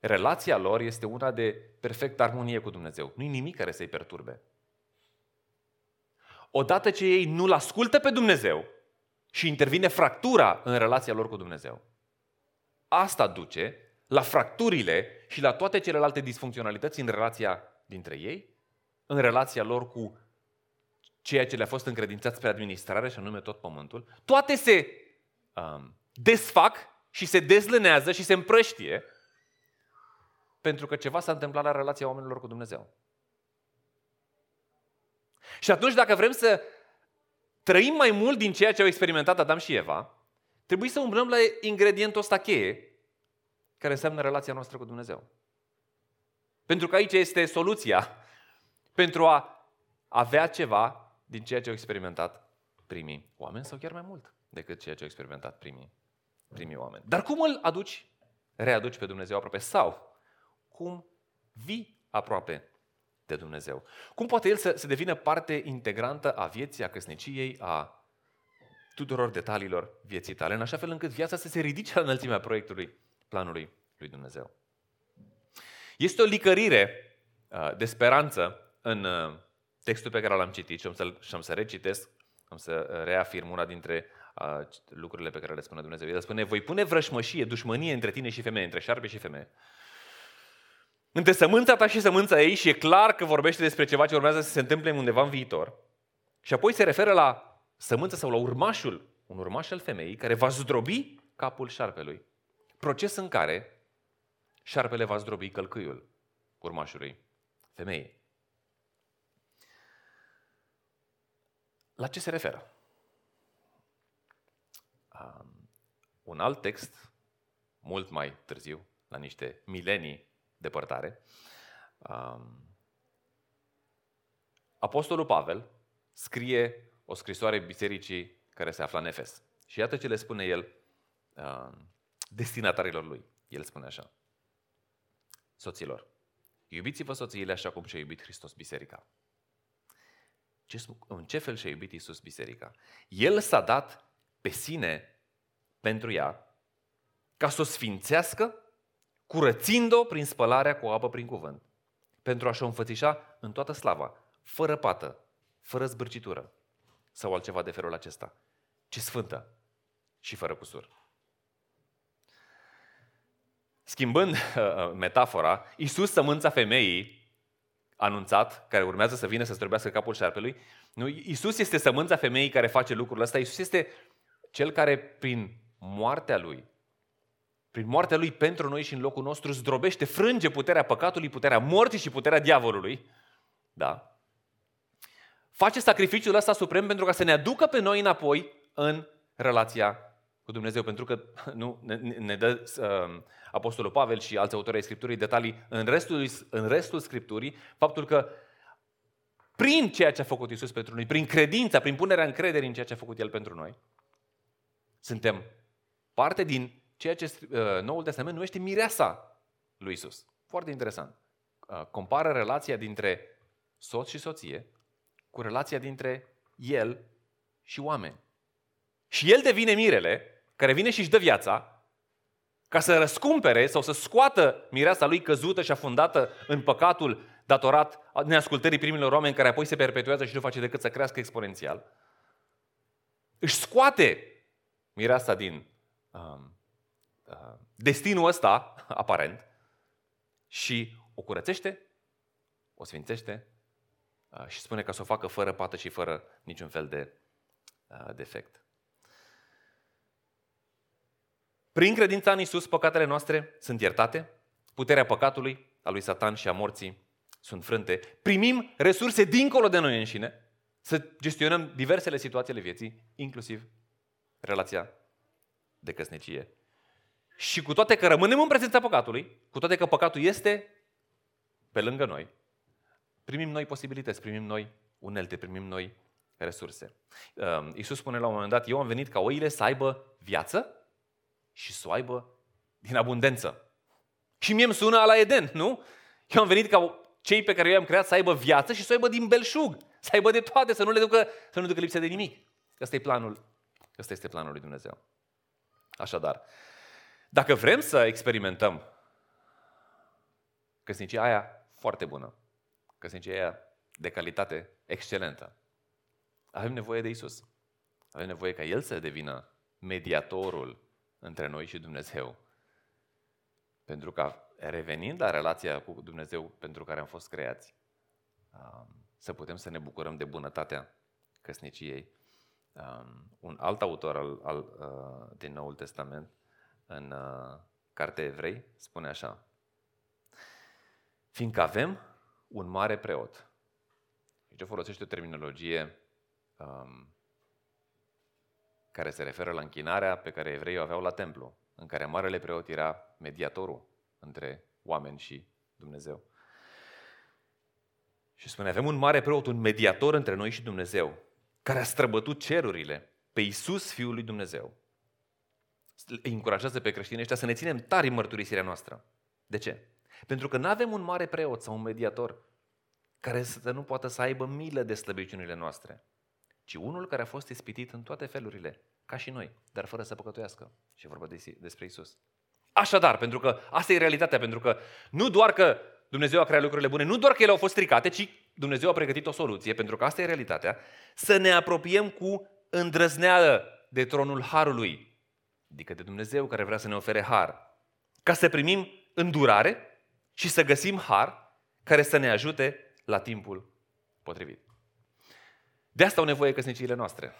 S1: relația lor este una de perfectă armonie cu Dumnezeu. Nu-i nimic care să-i perturbe. Odată ce ei nu-L ascultă pe Dumnezeu și intervine fractura în relația lor cu Dumnezeu, asta duce la fracturile și la toate celelalte disfuncționalități în relația dintre ei, în relația lor cu ceea ce le-a fost încredințat spre administrare, și anume tot pământul, toate se um, desfac și se dezlânează și se împrăștie pentru că ceva s-a întâmplat la relația oamenilor cu Dumnezeu. Și atunci, dacă vrem să trăim mai mult din ceea ce au experimentat Adam și Eva, trebuie să umblăm la ingredientul ăsta cheie, care înseamnă relația noastră cu Dumnezeu. Pentru că aici este soluția pentru a avea ceva din ceea ce au experimentat primii oameni sau chiar mai mult decât ceea ce au experimentat primii, primii oameni. Dar cum îl aduci, readuci pe Dumnezeu aproape? Sau cum vii aproape de Dumnezeu. Cum poate El să, să devină parte integrantă a vieții, a căsniciei, a tuturor detaliilor vieții tale, în așa fel încât viața să se ridice la înălțimea proiectului, planului lui Dumnezeu. Este o licărire uh, de speranță în uh, textul pe care l-am citit și am să, și am să recitesc, am să reafirm una dintre lucrurile pe care le spune Dumnezeu. El spune, voi pune vrășmășie, dușmănie între tine și femeie, între șarpe și femeie. Între sămânța ta și sămânța ei și e clar că vorbește despre ceva ce urmează să se întâmple undeva în viitor. Și apoi se referă la sămânța sau la urmașul, un urmaș al femeii care va zdrobi capul șarpelui. Proces în care șarpele va zdrobi călcâiul urmașului femeii. La ce se referă? Um, un alt text, mult mai târziu, la niște milenii depărtare, um, Apostolul Pavel scrie o scrisoare bisericii care se află în Efes. Și iată ce le spune el um, destinatarilor lui. El spune așa. Soților, iubiți-vă soțiile așa cum și-a iubit Hristos biserica. Ce, în ce fel și-a iubit Iisus biserica? El s-a dat pe sine pentru ea ca să o sfințească, curățind-o prin spălarea cu apă prin cuvânt, pentru a-și o înfățișa în toată slava, fără pată, fără zbârcitură sau altceva de felul acesta, ci sfântă și fără cusur. Schimbând uh, uh metafora, Iisus, sămânța femeii, anunțat, care urmează să vină să străbească capul șarpelui. Nu? Iisus este sămânța femeii care face lucrul ăsta. Iisus este cel care prin moartea lui, prin moartea lui pentru noi și în locul nostru, zdrobește, frânge puterea păcatului, puterea morții și puterea diavolului. Da? Face sacrificiul ăsta suprem pentru ca să ne aducă pe noi înapoi în relația cu Dumnezeu, pentru că nu, ne, ne dă uh, Apostolul Pavel și alți autori ai Scripturii detalii în restul, în restul Scripturii, faptul că prin ceea ce a făcut Isus pentru noi, prin credința, prin punerea încrederii în ceea ce a făcut El pentru noi, suntem parte din ceea ce uh, Noul Testament numește mireasa lui Isus. Foarte interesant. Uh, compară relația dintre soț și soție cu relația dintre el și oameni. Și el devine mirele care vine și își dă viața ca să răscumpere sau să scoată mireasa lui căzută și afundată în păcatul datorat neascultării primilor oameni care apoi se perpetuează și nu face decât să crească exponențial. Își scoate mireasa din uh, uh, destinul ăsta aparent și o curățește, o sfințește uh, și spune că să o facă fără pată și fără niciun fel de uh, defect. Prin credința în Isus, păcatele noastre sunt iertate, puterea păcatului, a lui Satan și a morții sunt frânte, primim resurse dincolo de noi înșine, să gestionăm diversele situații ale vieții, inclusiv relația de căsnicie. Și cu toate că rămânem în prezența păcatului, cu toate că păcatul este pe lângă noi, primim noi posibilități, primim noi unelte, primim noi resurse. Iisus spune la un moment dat, eu am venit ca oile să aibă viață și să o aibă din abundență. Și mie îmi sună la Eden, nu? Eu am venit ca cei pe care eu i-am creat să aibă viață și să o aibă din belșug, să aibă de toate, să nu le ducă, să nu ducă lipsă de nimic. Ăsta e planul. Ăsta este planul lui Dumnezeu. Așadar, dacă vrem să experimentăm căsnicia aia foarte bună, căsnicia aia de calitate excelentă, avem nevoie de Isus. Avem nevoie ca El să devină mediatorul între noi și Dumnezeu. Pentru ca, revenind la relația cu Dumnezeu pentru care am fost creați, um, să putem să ne bucurăm de bunătatea căsniciei. Um, un alt autor al, al, uh, din Noul Testament, în uh, Cartea Evrei, spune așa. Fiindcă avem un mare preot. Deci folosește o terminologie um, care se referă la închinarea pe care evreii o aveau la templu, în care marele preot era mediatorul între oameni și Dumnezeu. Și spune, avem un mare preot, un mediator între noi și Dumnezeu, care a străbătut cerurile pe Iisus, Fiul lui Dumnezeu. Îi încurajează pe creștinii ăștia să ne ținem tari în mărturisirea noastră. De ce? Pentru că nu avem un mare preot sau un mediator care să nu poată să aibă milă de slăbiciunile noastre ci unul care a fost ispitit în toate felurile, ca și noi, dar fără să păcătuiască. Și vorba de, despre Isus. Așadar, pentru că asta e realitatea, pentru că nu doar că Dumnezeu a creat lucrurile bune, nu doar că ele au fost stricate, ci Dumnezeu a pregătit o soluție, pentru că asta e realitatea, să ne apropiem cu îndrăzneală de tronul Harului, adică de Dumnezeu care vrea să ne ofere har, ca să primim îndurare și să găsim har care să ne ajute la timpul potrivit. De asta au nevoie căsniciile noastre.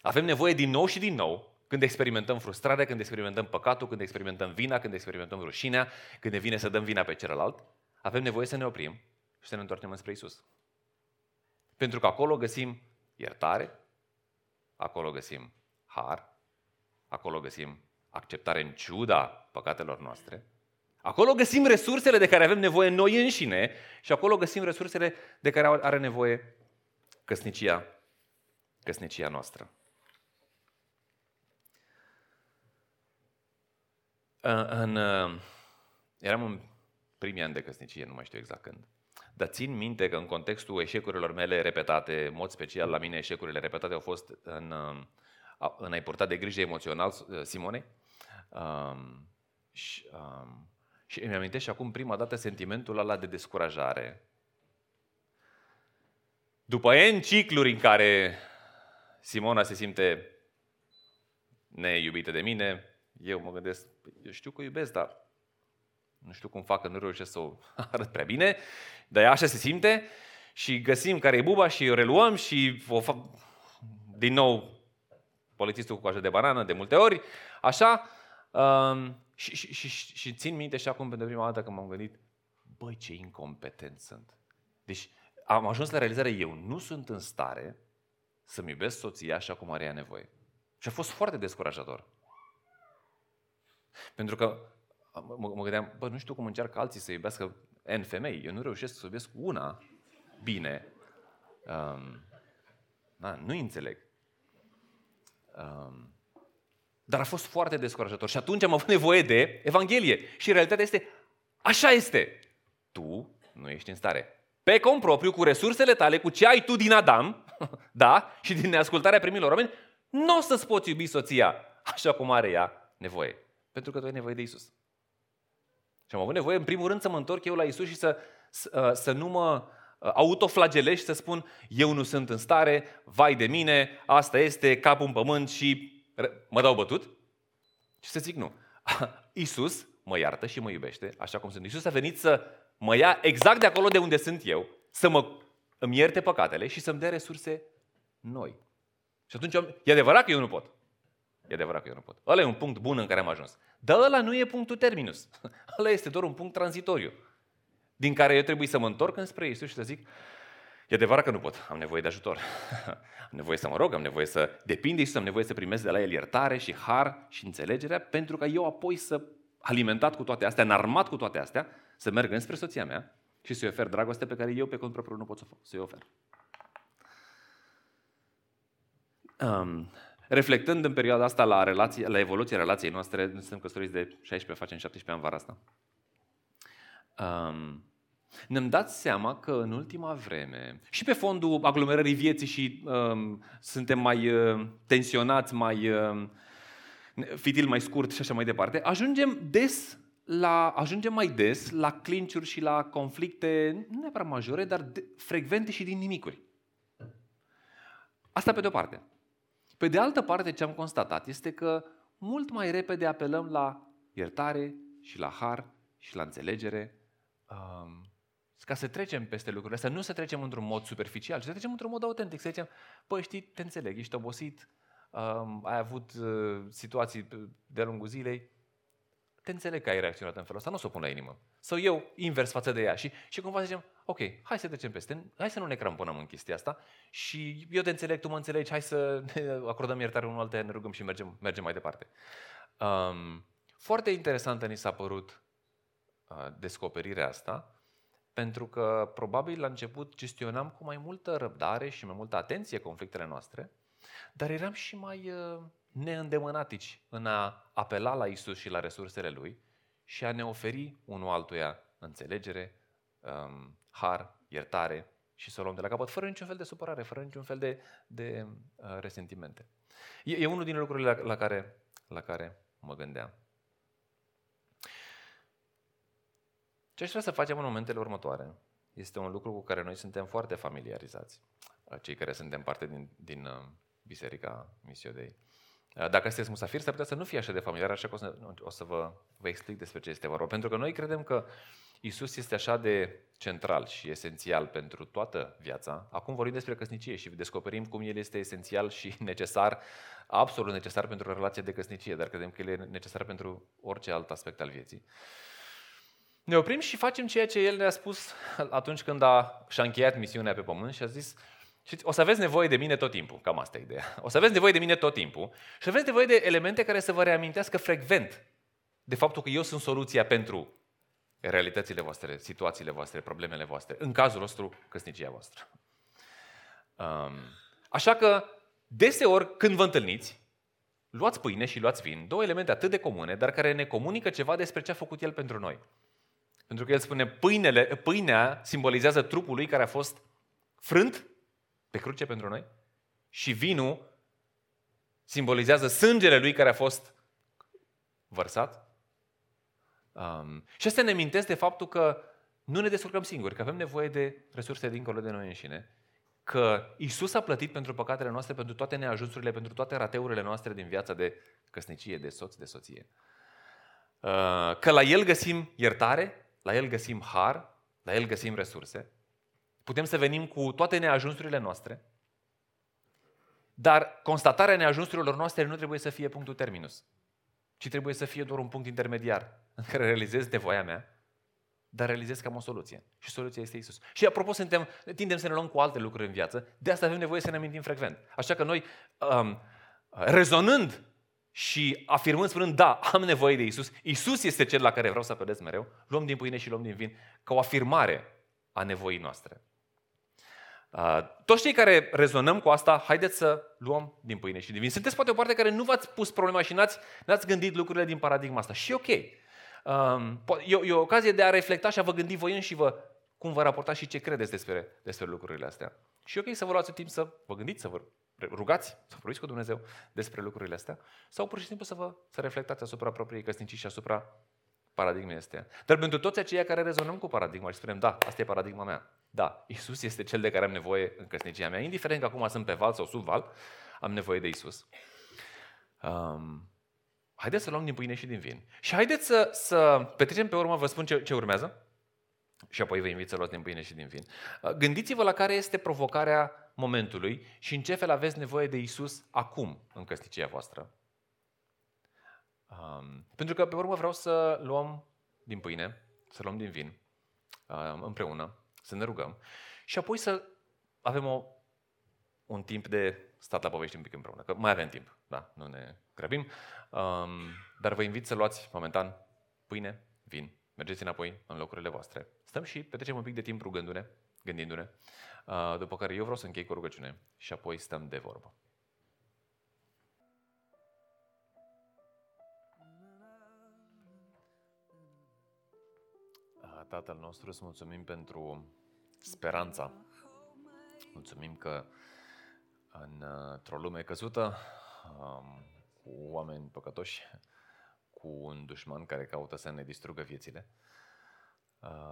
S1: Avem nevoie din nou și din nou, când experimentăm frustrarea, când experimentăm păcatul, când experimentăm vina, când experimentăm rușinea, când ne vine să dăm vina pe celălalt, avem nevoie să ne oprim și să ne întoarcem înspre Isus. Pentru că acolo găsim iertare, acolo găsim har, acolo găsim acceptare în ciuda păcatelor noastre, acolo găsim resursele de care avem nevoie noi înșine și acolo găsim resursele de care are nevoie căsnicia, căsnicia noastră. În, eram în primii ani de căsnicie, nu mai știu exact când. Dar țin minte că în contextul eșecurilor mele repetate, în mod special la mine eșecurile repetate au fost în, în a-i purta de grijă emoțional Simone. Um, și, um, și îmi amintesc și acum prima dată sentimentul ăla de descurajare. După N cicluri în care Simona se simte neiubită de mine, eu mă gândesc, eu știu că o iubesc, dar nu știu cum fac, că nu reușesc să o arăt prea bine, dar așa se simte și găsim care e buba și o reluăm și o fac din nou polițistul cu coajă de banană de multe ori, așa, um, și, și, și, și țin minte și acum pentru prima dată că m-am gândit, băi, ce incompetent sunt. Deci am ajuns la realizare, eu nu sunt în stare să-mi iubesc soția așa cum are ea nevoie. Și a fost foarte descurajator. Pentru că mă, mă gândeam, bă, nu știu cum încearcă alții să iubească N femei. Eu nu reușesc să iubesc una bine. Um, da, nu înțeleg. Um, dar a fost foarte descurajator. Și atunci am avut nevoie de Evanghelie. Și realitatea este, așa este. Tu nu ești în stare. Pe propriu, cu resursele tale, cu ce ai tu din Adam, da, și din neascultarea primilor oameni, nu o să-ți poți iubi soția așa cum are ea nevoie. Pentru că tu ai nevoie de Isus. Și am avut nevoie, în primul rând, să mă întorc eu la Isus și să, să, să nu mă autoflagelez și să spun eu nu sunt în stare, vai de mine, asta este, capul în pământ și mă dau bătut. Și să zic nu. Isus mă iartă și mă iubește, așa cum sunt. Isus a venit să mă ia exact de acolo de unde sunt eu, să mă, îmi ierte păcatele și să-mi dea resurse noi. Și atunci, e adevărat că eu nu pot. E adevărat că eu nu pot. Ăla e un punct bun în care am ajuns. Dar ăla nu e punctul terminus. Ăla este doar un punct tranzitoriu. Din care eu trebuie să mă întorc înspre Isus și să zic, e adevărat că nu pot, am nevoie de ajutor. am nevoie să mă rog, am nevoie să depind de Isus, am nevoie să primesc de la El iertare și har și înțelegerea, pentru ca eu apoi să, alimentat cu toate astea, înarmat cu toate astea, să merg înspre soția mea și să-i ofer dragoste pe care eu pe cont propriu nu pot să-i ofer. Um, reflectând în perioada asta la, relație, la evoluția relației noastre, suntem căsătoriți de 16, facem 17 ani vara asta. Um, ne-am dat seama că în ultima vreme, și pe fondul aglomerării vieții și um, suntem mai uh, tensionați, mai uh, fitil mai scurt și așa mai departe, ajungem des la, ajungem mai des la clinciuri și la conflicte, nu neapărat majore, dar de, frecvente și din nimicuri. Asta pe de-o parte. Pe de altă parte, ce am constatat este că mult mai repede apelăm la iertare și la har și la înțelegere um, ca să trecem peste lucrurile astea, nu să trecem într-un mod superficial, ci să trecem într-un mod autentic, să zicem, păi știi, te înțeleg, ești obosit, um, ai avut uh, situații de lungul zilei, te înțeleg că ai reacționat în felul ăsta, nu o să o pun la inimă. Sau eu invers față de ea și, și cumva zicem, ok, hai să trecem peste, hai să nu ne cramponăm în chestia asta și eu te înțeleg, tu mă înțelegi, hai să ne acordăm iertare unul altea, ne rugăm și mergem, mergem mai departe. Um, foarte interesantă ni s-a părut uh, descoperirea asta, pentru că probabil la început gestionam cu mai multă răbdare și mai multă atenție conflictele noastre, dar eram și mai uh, neîndemânatici în a apela la Isus și la resursele Lui și a ne oferi unul altuia înțelegere, um, har, iertare și să o luăm de la capăt, fără niciun fel de supărare, fără niciun fel de, de uh, resentimente. E, e unul din lucrurile la, la, care, la care mă gândeam. Ce aș vrea să facem în momentele următoare este un lucru cu care noi suntem foarte familiarizați, cei care suntem parte din, din, uh, Biserica Misiodei. Dacă sunteți musafiri, s-ar putea să nu fie așa de familiar, așa că o să, o să vă, vă explic despre ce este vorba. Pentru că noi credem că Isus este așa de central și esențial pentru toată viața. Acum vorbim despre căsnicie și descoperim cum el este esențial și necesar, absolut necesar pentru o relație de căsnicie, dar credem că el e necesar pentru orice alt aspect al vieții. Ne oprim și facem ceea ce el ne-a spus atunci când a, și-a încheiat misiunea pe pământ și a zis, și o să aveți nevoie de mine tot timpul, cam asta e ideea. O să aveți nevoie de mine tot timpul și aveți nevoie de elemente care să vă reamintească frecvent de faptul că eu sunt soluția pentru realitățile voastre, situațiile voastre, problemele voastre, în cazul nostru, căsnicia voastră. Um, așa că, deseori, când vă întâlniți, luați pâine și luați vin, două elemente atât de comune, dar care ne comunică ceva despre ce a făcut El pentru noi. Pentru că El spune, pâinele, pâinea simbolizează trupul Lui care a fost frânt pe cruce pentru noi și vinul simbolizează sângele Lui care a fost vărsat Um, și asta ne amintesc de faptul că nu ne descurcăm singuri, că avem nevoie de resurse dincolo de noi înșine, că Isus a plătit pentru păcatele noastre, pentru toate neajunsurile, pentru toate rateurile noastre din viața de căsnicie, de soț, de soție. Uh, că la El găsim iertare, la El găsim har, la El găsim resurse. Putem să venim cu toate neajunsurile noastre, dar constatarea neajunsurilor noastre nu trebuie să fie punctul terminus ci trebuie să fie doar un punct intermediar în care realizez nevoia mea, dar realizez că am o soluție. Și soluția este Isus. Și apropo, suntem, tindem să ne luăm cu alte lucruri în viață, de asta avem nevoie să ne amintim frecvent. Așa că noi, um, rezonând și afirmând, spunând, da, am nevoie de Isus, Isus este cel la care vreau să apelez mereu, luăm din pâine și luăm din vin, ca o afirmare a nevoii noastre. Uh, toți cei care rezonăm cu asta, haideți să luăm din pâine și din vin. Sunteți poate o parte care nu v-ați pus problema și n-ați, n-ați gândit lucrurile din paradigma asta. Și ok. Um, e, e o ocazie de a reflecta și a vă gândi voi și vă cum vă raportați și ce credeți despre, despre lucrurile astea. Și ok să vă luați timp să vă gândiți, să vă rugați, să vorbiți cu Dumnezeu despre lucrurile astea, sau pur și simplu să vă să reflectați asupra propriei căsnicii și asupra paradigmei astea. Dar pentru toți aceia care rezonăm cu paradigma și spunem, da, asta e paradigma mea. Da, Isus este cel de care am nevoie în căsnicia mea. Indiferent că acum sunt pe val sau sub val, am nevoie de Isus. Um, haideți să luăm din pâine și din vin. Și haideți să, să petrecem pe urmă, vă spun ce, ce urmează, și apoi vă invit să luați din pâine și din vin. Uh, gândiți-vă la care este provocarea momentului și în ce fel aveți nevoie de Isus acum în căsnicia voastră. Um, pentru că, pe urmă, vreau să luăm din pâine, să luăm din vin um, împreună, să ne rugăm și apoi să avem o, un timp de stat la povești un pic împreună, că mai avem timp, da, nu ne grăbim, um, dar vă invit să luați momentan pâine, vin, mergeți înapoi în locurile voastre, stăm și petrecem un pic de timp rugându-ne, gândindu-ne, uh, după care eu vreau să închei cu rugăciune și apoi stăm de vorbă. Tatăl nostru, îți mulțumim pentru speranța. Mulțumim că într-o lume căzută, cu oameni păcătoși, cu un dușman care caută să ne distrugă viețile,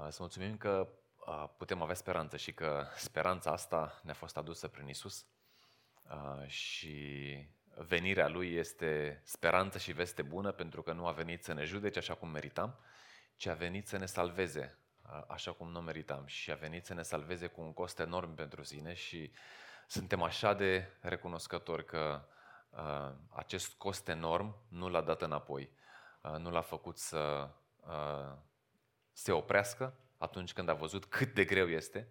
S1: să mulțumim că putem avea speranță și că speranța asta ne-a fost adusă prin Isus. Și venirea Lui este speranță și veste bună pentru că nu a venit să ne judece așa cum meritam, ci a venit să ne salveze așa cum nu meritam. Și a venit să ne salveze cu un cost enorm pentru sine și suntem așa de recunoscători că uh, acest cost enorm nu l-a dat înapoi, uh, nu l-a făcut să uh, se oprească atunci când a văzut cât de greu este,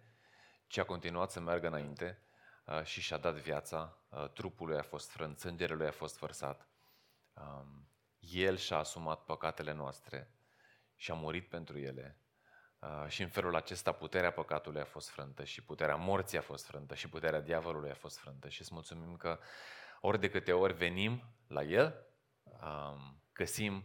S1: ci a continuat să meargă înainte uh, și și-a dat viața, uh, trupul lui a fost frânt, sângele lui a fost vărsat. Um, el și-a asumat păcatele noastre, și a murit pentru ele. Uh, și în felul acesta puterea păcatului a fost frântă și puterea morții a fost frântă și puterea diavolului a fost frântă. Și îți mulțumim că ori de câte ori venim la El, um, găsim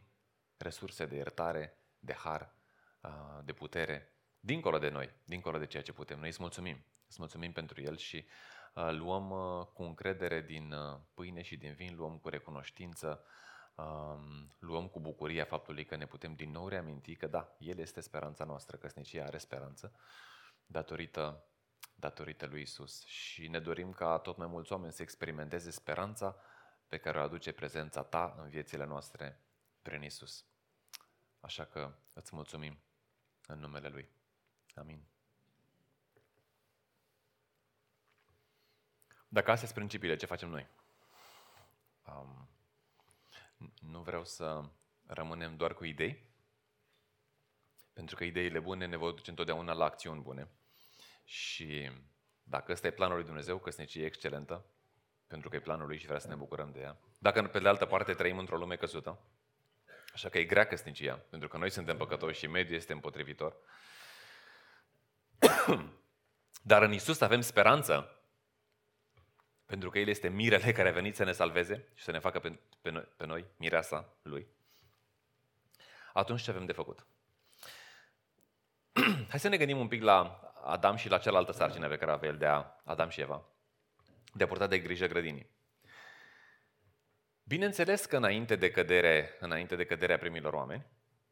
S1: resurse de iertare, de har, uh, de putere, dincolo de noi, dincolo de ceea ce putem. Noi îți mulțumim. Îți mulțumim pentru El și uh, luăm cu încredere din pâine și din vin, luăm cu recunoștință um, luăm cu bucuria faptului că ne putem din nou reaminti că da, El este speranța noastră, căsnicia are speranță, datorită datorită lui Isus și ne dorim ca tot mai mulți oameni să experimenteze speranța pe care o aduce prezența ta în viețile noastre prin Isus. Așa că îți mulțumim în numele Lui. Amin. Dacă astea sunt principiile, ce facem noi? Um, nu vreau să rămânem doar cu idei, pentru că ideile bune ne vor duce întotdeauna la acțiuni bune. Și dacă ăsta e planul lui Dumnezeu, căsnicie excelentă, pentru că e planul lui și vrea să ne bucurăm de ea. Dacă, pe de altă parte, trăim într-o lume căzută, așa că e grea căsnicia, pentru că noi suntem păcătoși și mediul este împotrivitor. Dar în Isus avem speranță, pentru că El este mirele care a venit să ne salveze și să ne facă pe, pe, noi, pe noi mireasa Lui. Atunci ce avem de făcut? Hai să ne gândim un pic la Adam și la cealaltă sarcină pe care avea el de a, Adam și Eva, de a purta de grijă grădinii. Bineînțeles că înainte de, cădere, înainte de căderea primilor oameni,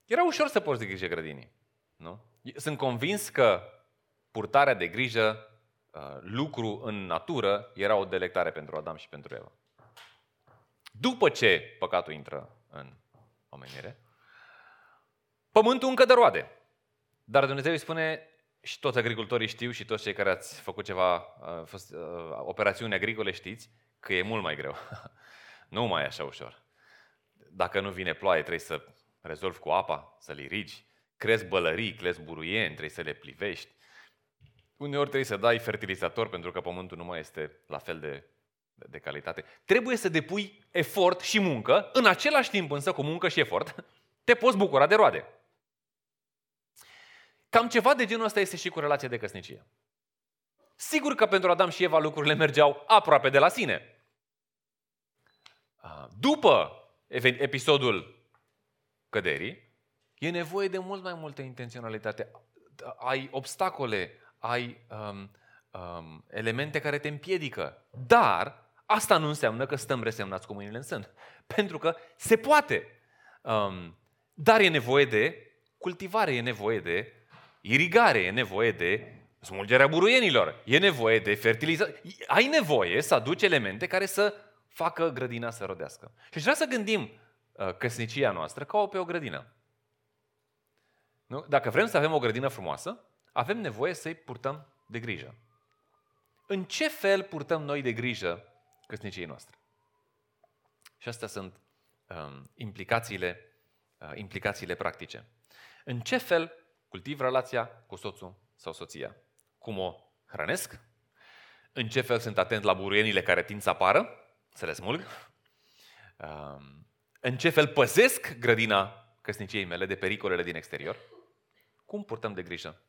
S1: era ușor să porți de grijă grădinii. Nu? Sunt convins că purtarea de grijă, uh, lucru în natură, era o delectare pentru Adam și pentru Eva. După ce păcatul intră în omenire, pământul încă de roade. Dar Dumnezeu îi spune, și toți agricultorii știu și toți cei care ați făcut ceva, uh, fost, uh, operațiuni agricole știți, că e mult mai greu. nu mai e așa ușor. Dacă nu vine ploaie, trebuie să rezolvi cu apa, să-l irigi. Crezi bălării, crezi buruieni, trebuie să le plivești. Uneori trebuie să dai fertilizator pentru că pământul nu mai este la fel de, de calitate. Trebuie să depui efort și muncă, în același timp însă cu muncă și efort, te poți bucura de roade. Cam ceva de genul ăsta este și cu relația de căsnicie. Sigur că pentru Adam și Eva lucrurile mergeau aproape de la sine. După episodul căderii, e nevoie de mult mai multă intenționalitate. Ai obstacole, ai um, um, elemente care te împiedică. Dar asta nu înseamnă că stăm resemnați cu mâinile în sân. Pentru că se poate. Um, dar e nevoie de cultivare, e nevoie de irigare, e nevoie de smulgerea buruienilor, e nevoie de fertilizare. Ai nevoie să aduci elemente care să facă grădina să rodească. Și vreau să gândim uh, căsnicia noastră ca o pe o grădină. Nu? Dacă vrem să avem o grădină frumoasă, avem nevoie să-i purtăm de grijă. În ce fel purtăm noi de grijă căsniciei noastre? Și astea sunt um, implicațiile, uh, implicațiile practice. În ce fel cultiv relația cu soțul sau soția. Cum o hrănesc? În ce fel sunt atent la buruienile care tind să apară? Să le smulg? În ce fel păzesc grădina căsniciei mele de pericolele din exterior? Cum purtăm de grijă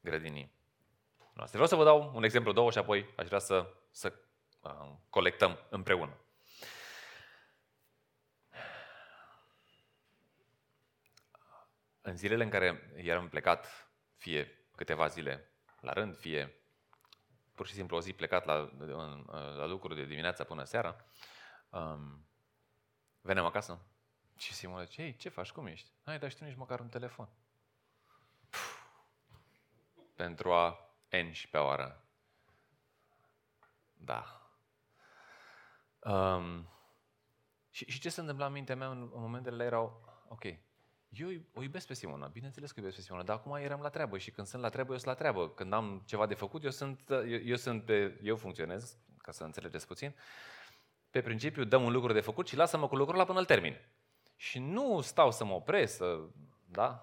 S1: grădinii noastre? Vreau să vă dau un exemplu, două și apoi aș vrea să, să colectăm împreună. în zilele în care eram plecat, fie câteva zile la rând, fie pur și simplu o zi plecat la, la lucru de dimineața până seara, um, veneam acasă și Simona zice, ei, ce faci, cum ești? Hai, dar știu nici măcar un telefon. Puh. Pentru a pe oară. Da. Um, și, și ce se întâmpla în mintea mea în, în momentele erau, ok, eu o iubesc pe Simona, bineînțeles că iubesc pe Simona, dar acum eram la treabă și când sunt la treabă, eu sunt la treabă. Când am ceva de făcut, eu sunt, eu, eu sunt pe, eu funcționez, ca să înțelegeți puțin, pe principiu dăm un lucru de făcut și lasă-mă cu lucrul la până îl termin. Și nu stau să mă opresc, să, da?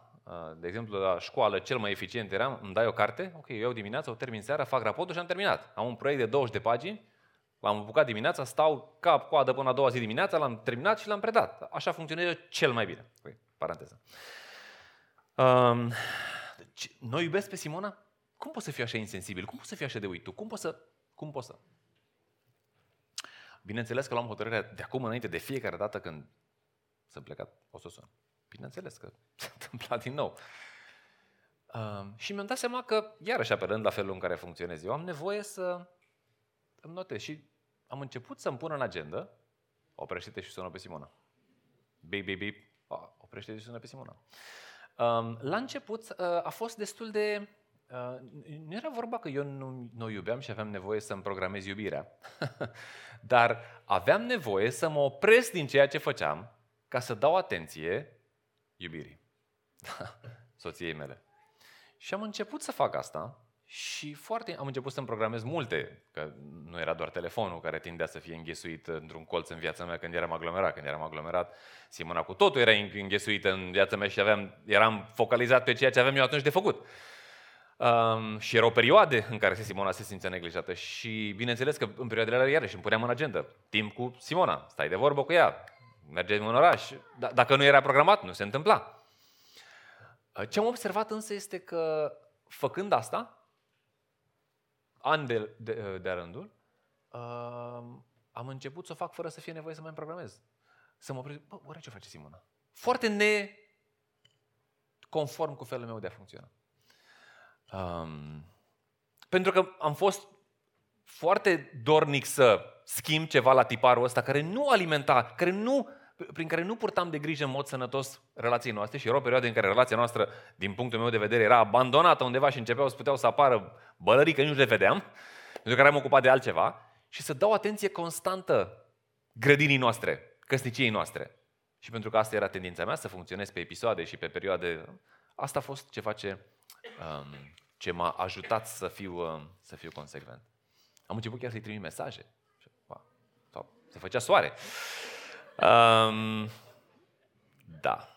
S1: De exemplu, la școală cel mai eficient eram, îmi dai o carte, ok, eu dimineața, o termin seara, fac raportul și am terminat. Am un proiect de 20 de pagini, l-am apucat dimineața, stau cap coadă până a doua zi dimineața, l-am terminat și l-am predat. Așa funcționează cel mai bine. Okay. Paranteză. Um, deci, noi iubesc pe Simona? Cum poți să fii așa insensibil? Cum poți să fii așa de uitu? Cum poți să... Cum poți să... Bineînțeles că luam hotărârea de acum înainte, de fiecare dată când sunt plecat, o să sun. Bineînțeles că s-a întâmplat din nou. Um, și mi-am dat seama că, iarăși apelând la felul în care funcționez eu, am nevoie să îmi notez. Și am început să-mi pun în agenda, oprește-te și sună pe Simona. Bip, bip, bip, oprește și sună pe Simona. Um, la început uh, a fost destul de uh, nu era vorba că eu nu, nu iubeam și aveam nevoie să-mi programez iubirea, dar aveam nevoie să mă opresc din ceea ce făceam ca să dau atenție iubirii soției mele. Și am început să fac asta și foarte am început să-mi programez multe, că nu era doar telefonul care tindea să fie înghesuit într-un colț în viața mea când eram aglomerat. Când eram aglomerat, Simona cu totul era înghesuită în viața mea și aveam, eram focalizat pe ceea ce aveam eu atunci de făcut. Um, și erau perioade în care Simona se simțea neglijată și bineînțeles că în perioadele alea iarăși îmi puneam în agenda timp cu Simona, stai de vorbă cu ea, mergem în oraș. D- dacă nu era programat, nu se întâmpla. Ce am observat însă este că făcând asta, ani de, de, de rândul, uh, am început să o fac fără să fie nevoie să mai programez. Să mă opresc, bă, oare ce face Simona? Foarte ne conform cu felul meu de a funcționa. Um, pentru că am fost foarte dornic să schimb ceva la tiparul ăsta care nu alimenta, care nu prin care nu purtam de grijă în mod sănătos relației noastre și era o perioadă în care relația noastră, din punctul meu de vedere, era abandonată undeva și începeau să puteau să apară bălării că nu le vedeam, pentru că eram ocupat de altceva, și să dau atenție constantă grădinii noastre, căsniciei noastre. Și pentru că asta era tendința mea, să funcționez pe episoade și pe perioade, asta a fost ceva ce, um, ce m-a ajutat să fiu, um, să fiu consecvent. Am început chiar să-i trimit mesaje. Sau se făcea soare. Um, da.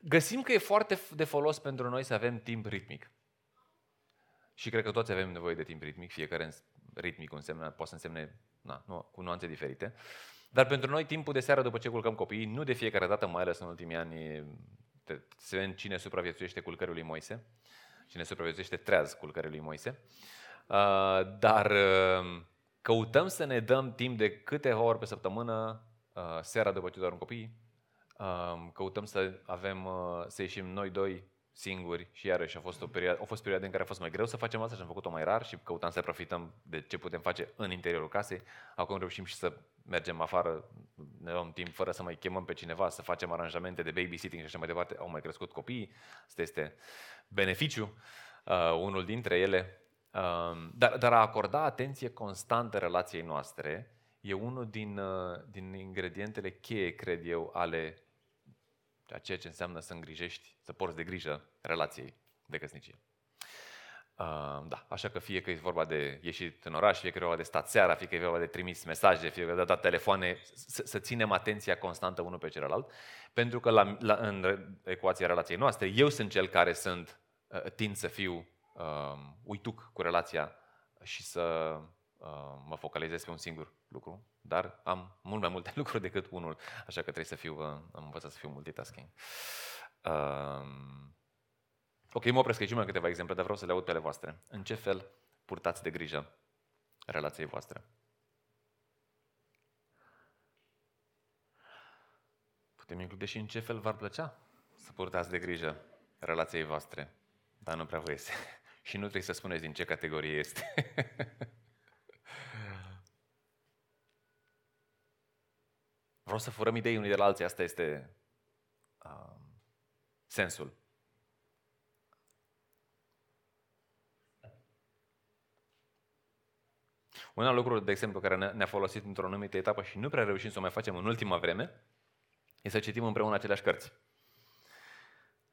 S1: Găsim că e foarte de folos pentru noi să avem timp ritmic. Și cred că toți avem nevoie de timp ritmic, fiecare ritmic înseamnă, poate să însemne na, nu, cu nuanțe diferite. Dar pentru noi timpul de seară după ce culcăm copiii, nu de fiecare dată, mai ales în ultimii ani, se vedem cine supraviețuiește culcării lui Moise, cine supraviețuiește treaz culcării lui Moise. Uh, dar uh, căutăm să ne dăm timp de câteva ori pe săptămână, uh, seara după ce doarm copii, uh, căutăm să avem, uh, să ieșim noi doi singuri și iarăși a fost o perioadă, au fost perioade în care a fost mai greu să facem asta și am făcut-o mai rar și căutam să profităm de ce putem face în interiorul casei. Acum reușim și să mergem afară, ne luăm timp fără să mai chemăm pe cineva, să facem aranjamente de babysitting și așa mai departe. Au mai crescut copiii, asta este beneficiu, uh, unul dintre ele. Dar, dar a acorda atenție constantă relației noastre e unul din, uh, din ingredientele cheie, cred eu, ale a ceea ce înseamnă să îngrijești, să porți de grijă relației de căsnicie. Uh, da, așa că fie că e vorba de ieșit în oraș, fie că e vorba de stat seara, fie că e vorba de trimis mesaje, fie că de dat telefoane, să, să ținem atenția constantă unul pe celălalt, pentru că la, la, în ecuația relației noastre, eu sunt cel care sunt, uh, tind să fiu uh, uituc cu relația și să uh, mă focalizez pe un singur lucru, dar am mult mai multe lucruri decât unul, așa că trebuie să fiu, uh, am învățat să fiu multitasking. Uh, ok, mă opresc aici mai câteva exemple, dar vreau să le aud pe ale voastre. În ce fel purtați de grijă relației voastre? Putem include și în ce fel v-ar plăcea să purtați de grijă relației voastre, dar nu prea vă iese. Și nu trebuie să spuneți din ce categorie este. Vreau să furăm idei unii de la alții, asta este uh, sensul. Un alt lucru, de exemplu, care ne-a folosit într-o anumită etapă și nu prea reușim să o mai facem în ultima vreme, e să citim împreună aceleași cărți.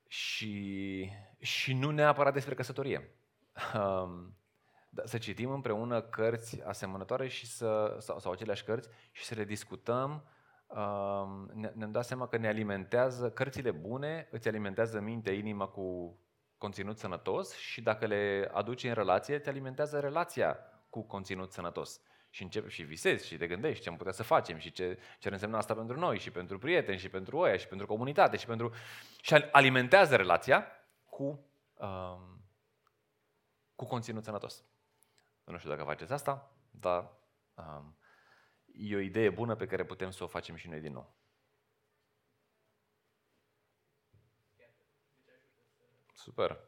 S1: Și, și nu neapărat despre căsătorie um, să citim împreună cărți asemănătoare și să, sau, sau aceleași cărți și să le discutăm. Um, ne, ne-am dat seama că ne alimentează, cărțile bune îți alimentează mintea, inima cu conținut sănătos și dacă le aduci în relație, te alimentează relația cu conținut sănătos. Și începi și visezi și te gândești ce am putea să facem și ce, ce ar însemna asta pentru noi și pentru prieteni și pentru oia și pentru comunitate și pentru... Și alimentează relația cu um, cu conținut sănătos. Nu știu dacă faceți asta, dar um, e o idee bună pe care putem să o facem și noi din nou. Super.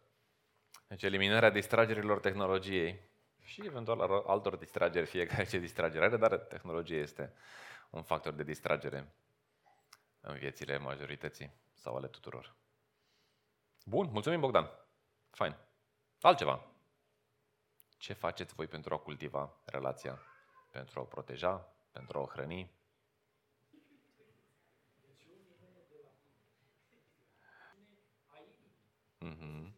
S1: Deci eliminarea distragerilor tehnologiei și eventual altor distrageri, fiecare ce distragere are, dar tehnologia este un factor de distragere în viețile majorității sau ale tuturor. Bun, mulțumim Bogdan. Fain. Altceva. Ce faceți voi pentru a cultiva relația? Pentru a o proteja? Pentru a o hrăni? Mm-hmm.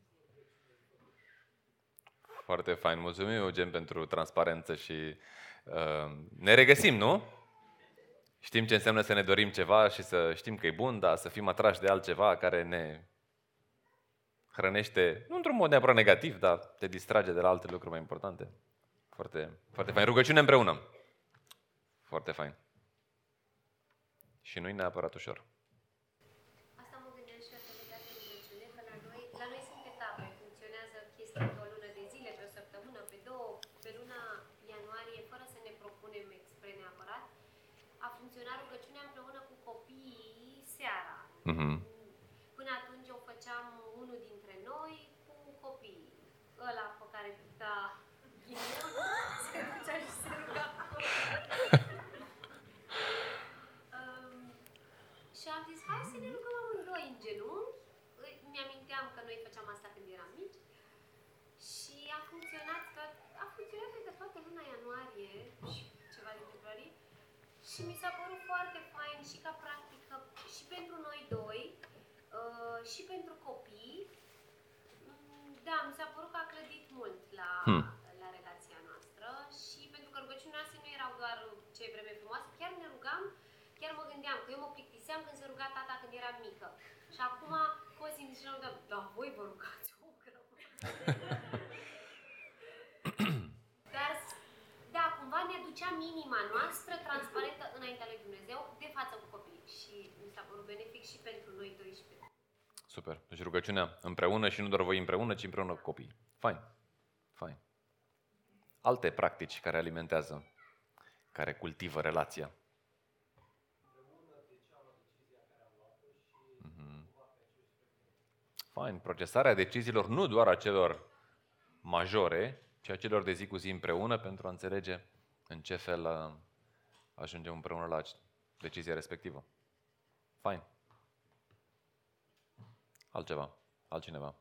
S1: Foarte fain. Mulțumim, Eugen, pentru transparență și uh, ne regăsim, nu? Știm ce înseamnă să ne dorim ceva și să știm că e bun, dar să fim atrași de altceva care ne hrănește, nu într-un mod neapărat negativ, dar te distrage de la alte lucruri mai importante. Foarte, foarte fain. Rugăciune împreună. Foarte fain. Și nu-i neapărat ușor.
S2: Mm-hmm. Până atunci o făceam unul dintre noi cu copii. Ăla pe care da, se ducea și se ruga. um, și am zis, hai să ne rugăm amândoi în genunchi. Mi-aminteam că noi făceam asta când eram mici. Și a funcționat, a funcționat cred că toată luna ianuarie și ceva din februarie. Și mi s-a părut foarte fain și ca practică și pentru noi doi uh, și pentru copii. Mm, da, mi s-a părut că a clădit mult la, hmm. la relația noastră și pentru că rugăciunile noastre nu erau doar ce vreme frumoasă, chiar ne rugam, chiar mă gândeam că eu mă plictiseam când se ruga tata când eram mică. Și acum, Cosi zice la da, da, voi vă rugați o grămadă. Dar da, cumva ne aducea minima noastră transparentă înaintea lui Dumnezeu de față cu copiii și mi s-a părut benefic și pentru noi doi și pentru
S1: Super. Deci rugăciunea împreună și nu doar voi împreună, ci împreună cu copiii. Fain. Fain. Alte practici care alimentează, care cultivă relația. Mm-hmm. Fain. Procesarea deciziilor nu doar a celor majore, ci a celor de zi cu zi împreună pentru a înțelege în ce fel uh, ajungem împreună la decizia respectivă. Fain. Altceva, altcineva.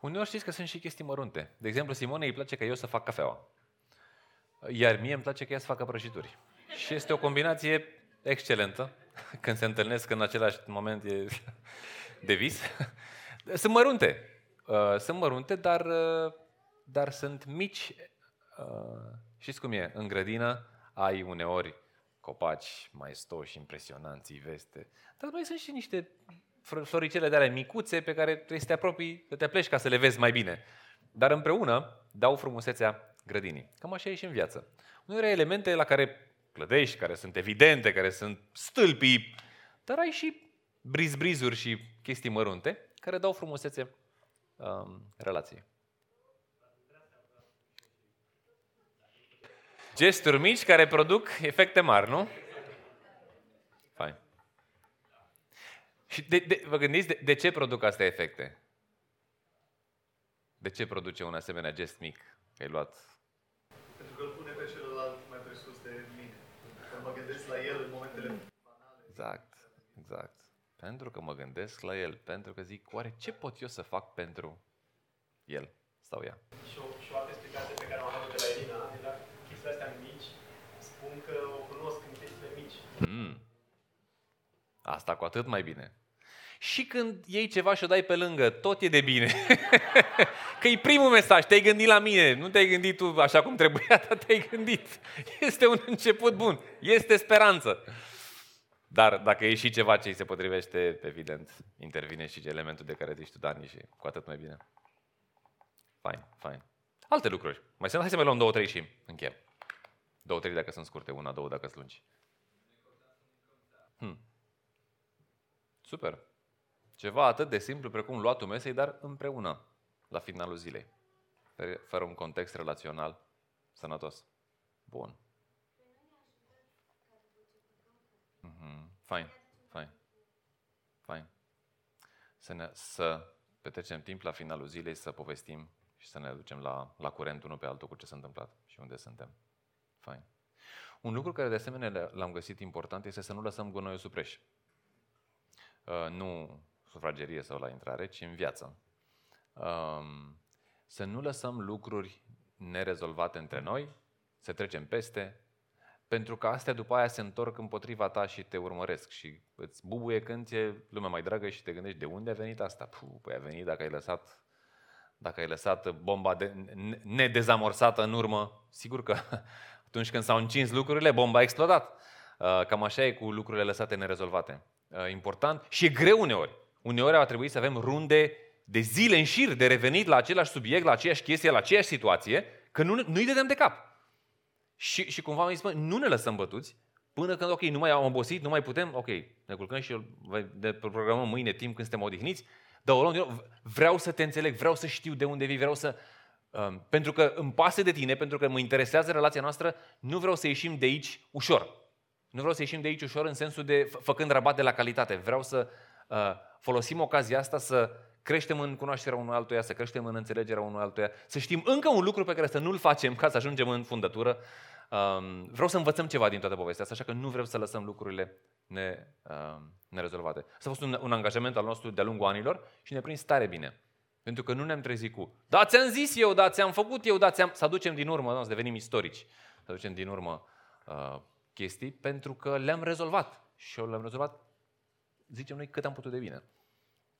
S1: Uneori știți că sunt și chestii mărunte. De exemplu, Simone îi place ca eu să fac cafeaua. Iar mie îmi place că ea să facă prăjituri. Și este o combinație excelentă. Când se întâlnesc în același moment e de vis. Sunt mărunte. Uh, sunt mărunte, dar, uh, dar sunt mici. Uh, știți cum e? În grădină ai uneori copaci maestoși, impresionanți, veste. Dar mai sunt și niște floricele de ale micuțe pe care trebuie să te apropii, să te pleci ca să le vezi mai bine. Dar împreună dau frumusețea grădinii. Cam așa e și în viață. Uneori ai elemente la care clădești, care sunt evidente, care sunt stâlpii, dar ai și briz-brizuri și chestii mărunte care dau frumusețe um, relației. Gesturi mici care produc efecte mari, nu? Fain. Și de, de, vă gândiți de, de ce produc astea efecte? De ce produce un asemenea gest mic? Că ai luat...
S3: Pentru că îl pune pe celălalt mai presus de mine. Că mă gândesc la el în momentele banale.
S1: Exact, exact. Pentru că mă gândesc la el. Pentru că zic, oare ce pot eu să fac pentru el sau ea?
S3: Și o, și o altă explicație pe care am avut de la Elina, de la chestiile astea mici, spun că o cunosc în chestiile mici.
S1: Mm. Asta cu atât mai bine. Și când iei ceva și o dai pe lângă, tot e de bine. că e primul mesaj, te-ai gândit la mine, nu te-ai gândit tu așa cum trebuia, dar te-ai gândit. Este un început bun, este speranță. Dar dacă e și ceva ce îi se potrivește, evident, intervine și elementul de care zici tu, Dani, și cu atât mai bine. Fain, fain. Alte lucruri. Mai sunt, hai să mai luăm două, trei și încheiem. Două, trei dacă sunt scurte, una, două dacă sunt lungi. Hmm. Super. Ceva atât de simplu precum luatul mesei, dar împreună, la finalul zilei. Fără un context relațional sănătos. Bun. Mm-hmm. Fain, fain, fain. Să, ne, să petrecem timp la finalul zilei, să povestim și să ne aducem la, la curent unul pe altul cu ce s-a întâmplat și unde suntem. Fain. Un lucru care de asemenea l-am găsit important este să nu lăsăm gunoiul supreș. Uh, nu sufragerie sau la intrare, ci în viață. Um, să nu lăsăm lucruri nerezolvate între noi, să trecem peste, pentru că astea după aia se întorc împotriva ta și te urmăresc și îți bubuie când e lumea mai dragă și te gândești de unde a venit asta. Puh, păi a venit dacă ai lăsat dacă ai lăsat bomba de, nedezamorsată în urmă, sigur că atunci când s-au încins lucrurile, bomba a explodat. Uh, cam așa e cu lucrurile lăsate nerezolvate. Uh, important și e greu uneori. Uneori a trebuit să avem runde de zile în șir de revenit la același subiect, la aceeași chestie, la aceeași situație, că nu, nu-i dădeam de cap. Și, și cumva am zis, mă, nu ne lăsăm bătuți până când, ok, nu mai am obosit, nu mai putem, ok, ne culcăm și de programăm mâine timp când suntem odihniți, dar o luăm vreau să te înțeleg, vreau să știu de unde vii, vreau să... Um, pentru că îmi pasă de tine, pentru că mă interesează relația noastră, nu vreau să ieșim de aici ușor. Nu vreau să ieșim de aici ușor în sensul de făcând rabat de la calitate. Vreau să uh, folosim ocazia asta să creștem în cunoașterea unui altuia, să creștem în înțelegerea unui altuia, să știm încă un lucru pe care să nu-l facem ca să ajungem în fundătură. Um, vreau să învățăm ceva din toată povestea asta, așa că nu vreau să lăsăm lucrurile ne, um, nerezolvate. Asta a fost un, un angajament al nostru de-a lungul anilor și ne prins tare bine. Pentru că nu ne-am trezit cu, da, ți-am zis eu, da, ți-am făcut eu, da, ți-am... Să aducem din urmă, da, să devenim istorici, să aducem din urmă uh, chestii, pentru că le-am rezolvat. Și eu le-am rezolvat, zicem noi, cât am putut de bine.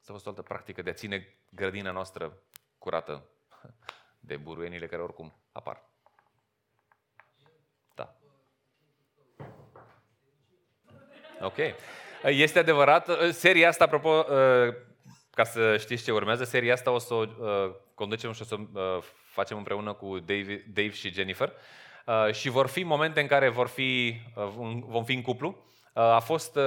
S1: Asta a fost o altă practică de a ține grădina noastră curată de buruienile care oricum apar. Da. Ok. Este adevărat. Seria asta, apropo, ca să știți ce urmează, seria asta o să o conducem și o să facem împreună cu Dave, Dave și Jennifer. Și vor fi momente în care vor fi, vom fi în cuplu. A fost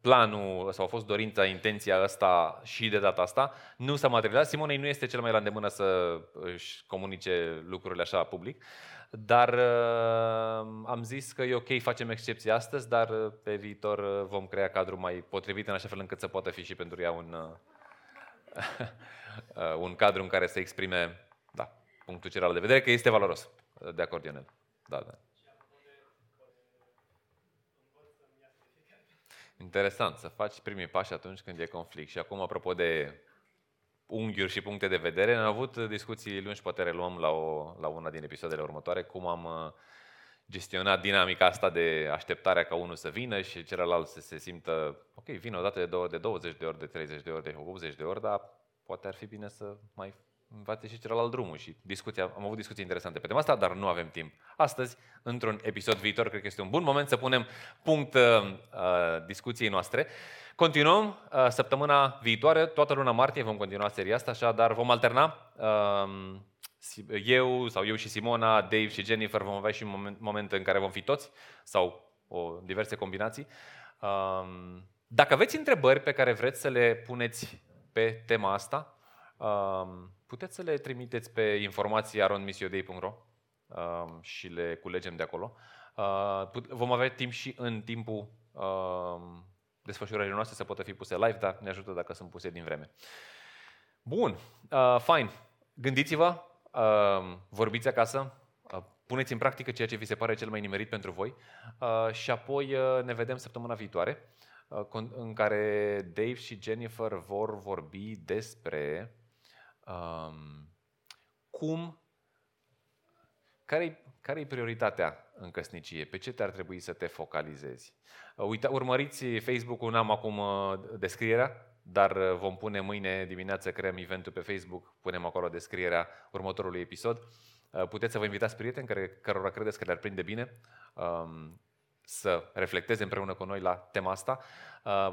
S1: planul sau a fost dorința, intenția asta și de data asta, nu s-a materializat. Simonei nu este cel mai la îndemână să își comunice lucrurile așa public, dar uh, am zis că e ok, facem excepție astăzi, dar uh, pe viitor uh, vom crea cadru mai potrivit în așa fel încât să poată fi și pentru ea un, uh, un cadru în care să exprime da, punctul celălalt de vedere, că este valoros. De acord, Ionel. Da, da. Interesant, să faci primii pași atunci când e conflict. Și acum, apropo de unghiuri și puncte de vedere, am avut discuții lungi, poate reluăm la, o, la una din episoadele următoare, cum am uh, gestionat dinamica asta de așteptarea ca unul să vină și celălalt să se simtă, ok, vin o dată de, două, de 20 de ori, de 30 de ori, de 80 de ori, dar poate ar fi bine să mai învațe și celălalt drumul și discuția, am avut discuții interesante pe tema asta, dar nu avem timp. Astăzi, într-un episod viitor, cred că este un bun moment să punem punct uh, uh discuției noastre. Continuăm uh, săptămâna viitoare, toată luna martie vom continua seria asta, așa, dar vom alterna. Uh, eu sau eu și Simona, Dave și Jennifer vom avea și moment, momente în care vom fi toți sau o, diverse combinații. Uh, dacă aveți întrebări pe care vreți să le puneți pe tema asta, puteți să le trimiteți pe informații aronmisiodei.ro și le culegem de acolo. Vom avea timp și în timpul desfășurării noastre să poată fi puse live, dar ne ajută dacă sunt puse din vreme. Bun, fine. Gândiți-vă, vorbiți acasă, puneți în practică ceea ce vi se pare cel mai nimerit pentru voi și apoi ne vedem săptămâna viitoare în care Dave și Jennifer vor vorbi despre um, cum, care-i, care-i prioritatea în căsnicie? Pe ce te-ar trebui să te focalizezi? Uh, uita, urmăriți Facebook-ul, n-am acum uh, descrierea, dar uh, vom pune mâine dimineață, creăm eventul pe Facebook, punem acolo descrierea următorului episod. Puteți să vă invitați prieteni care, cărora credeți că le-ar prinde bine um, să reflecteze împreună cu noi la tema asta.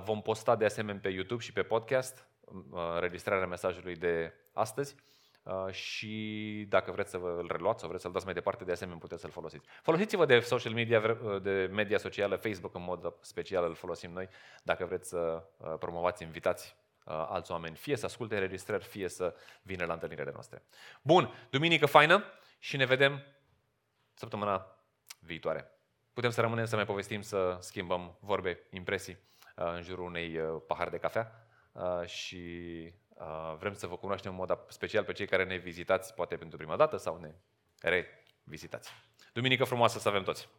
S1: Vom posta de asemenea pe YouTube și pe podcast înregistrarea mesajului de astăzi uh, și dacă vreți să vă îl reluați sau vreți să-l dați mai departe, de asemenea puteți să-l folosiți. Folosiți-vă de social media, uh, de media socială, Facebook în mod special îl folosim noi, dacă vreți să uh, promovați, invitați alți oameni, fie să asculte înregistrări, fie să vină la întâlnirile noastre. Bun, duminică faină și ne vedem săptămâna viitoare. Putem să rămânem să mai povestim, să schimbăm vorbe, impresii în jurul unei pahar de cafea și Uh, vrem să vă cunoaștem în mod special pe cei care ne vizitați, poate pentru prima dată, sau ne revizitați. Duminică frumoasă să avem toți!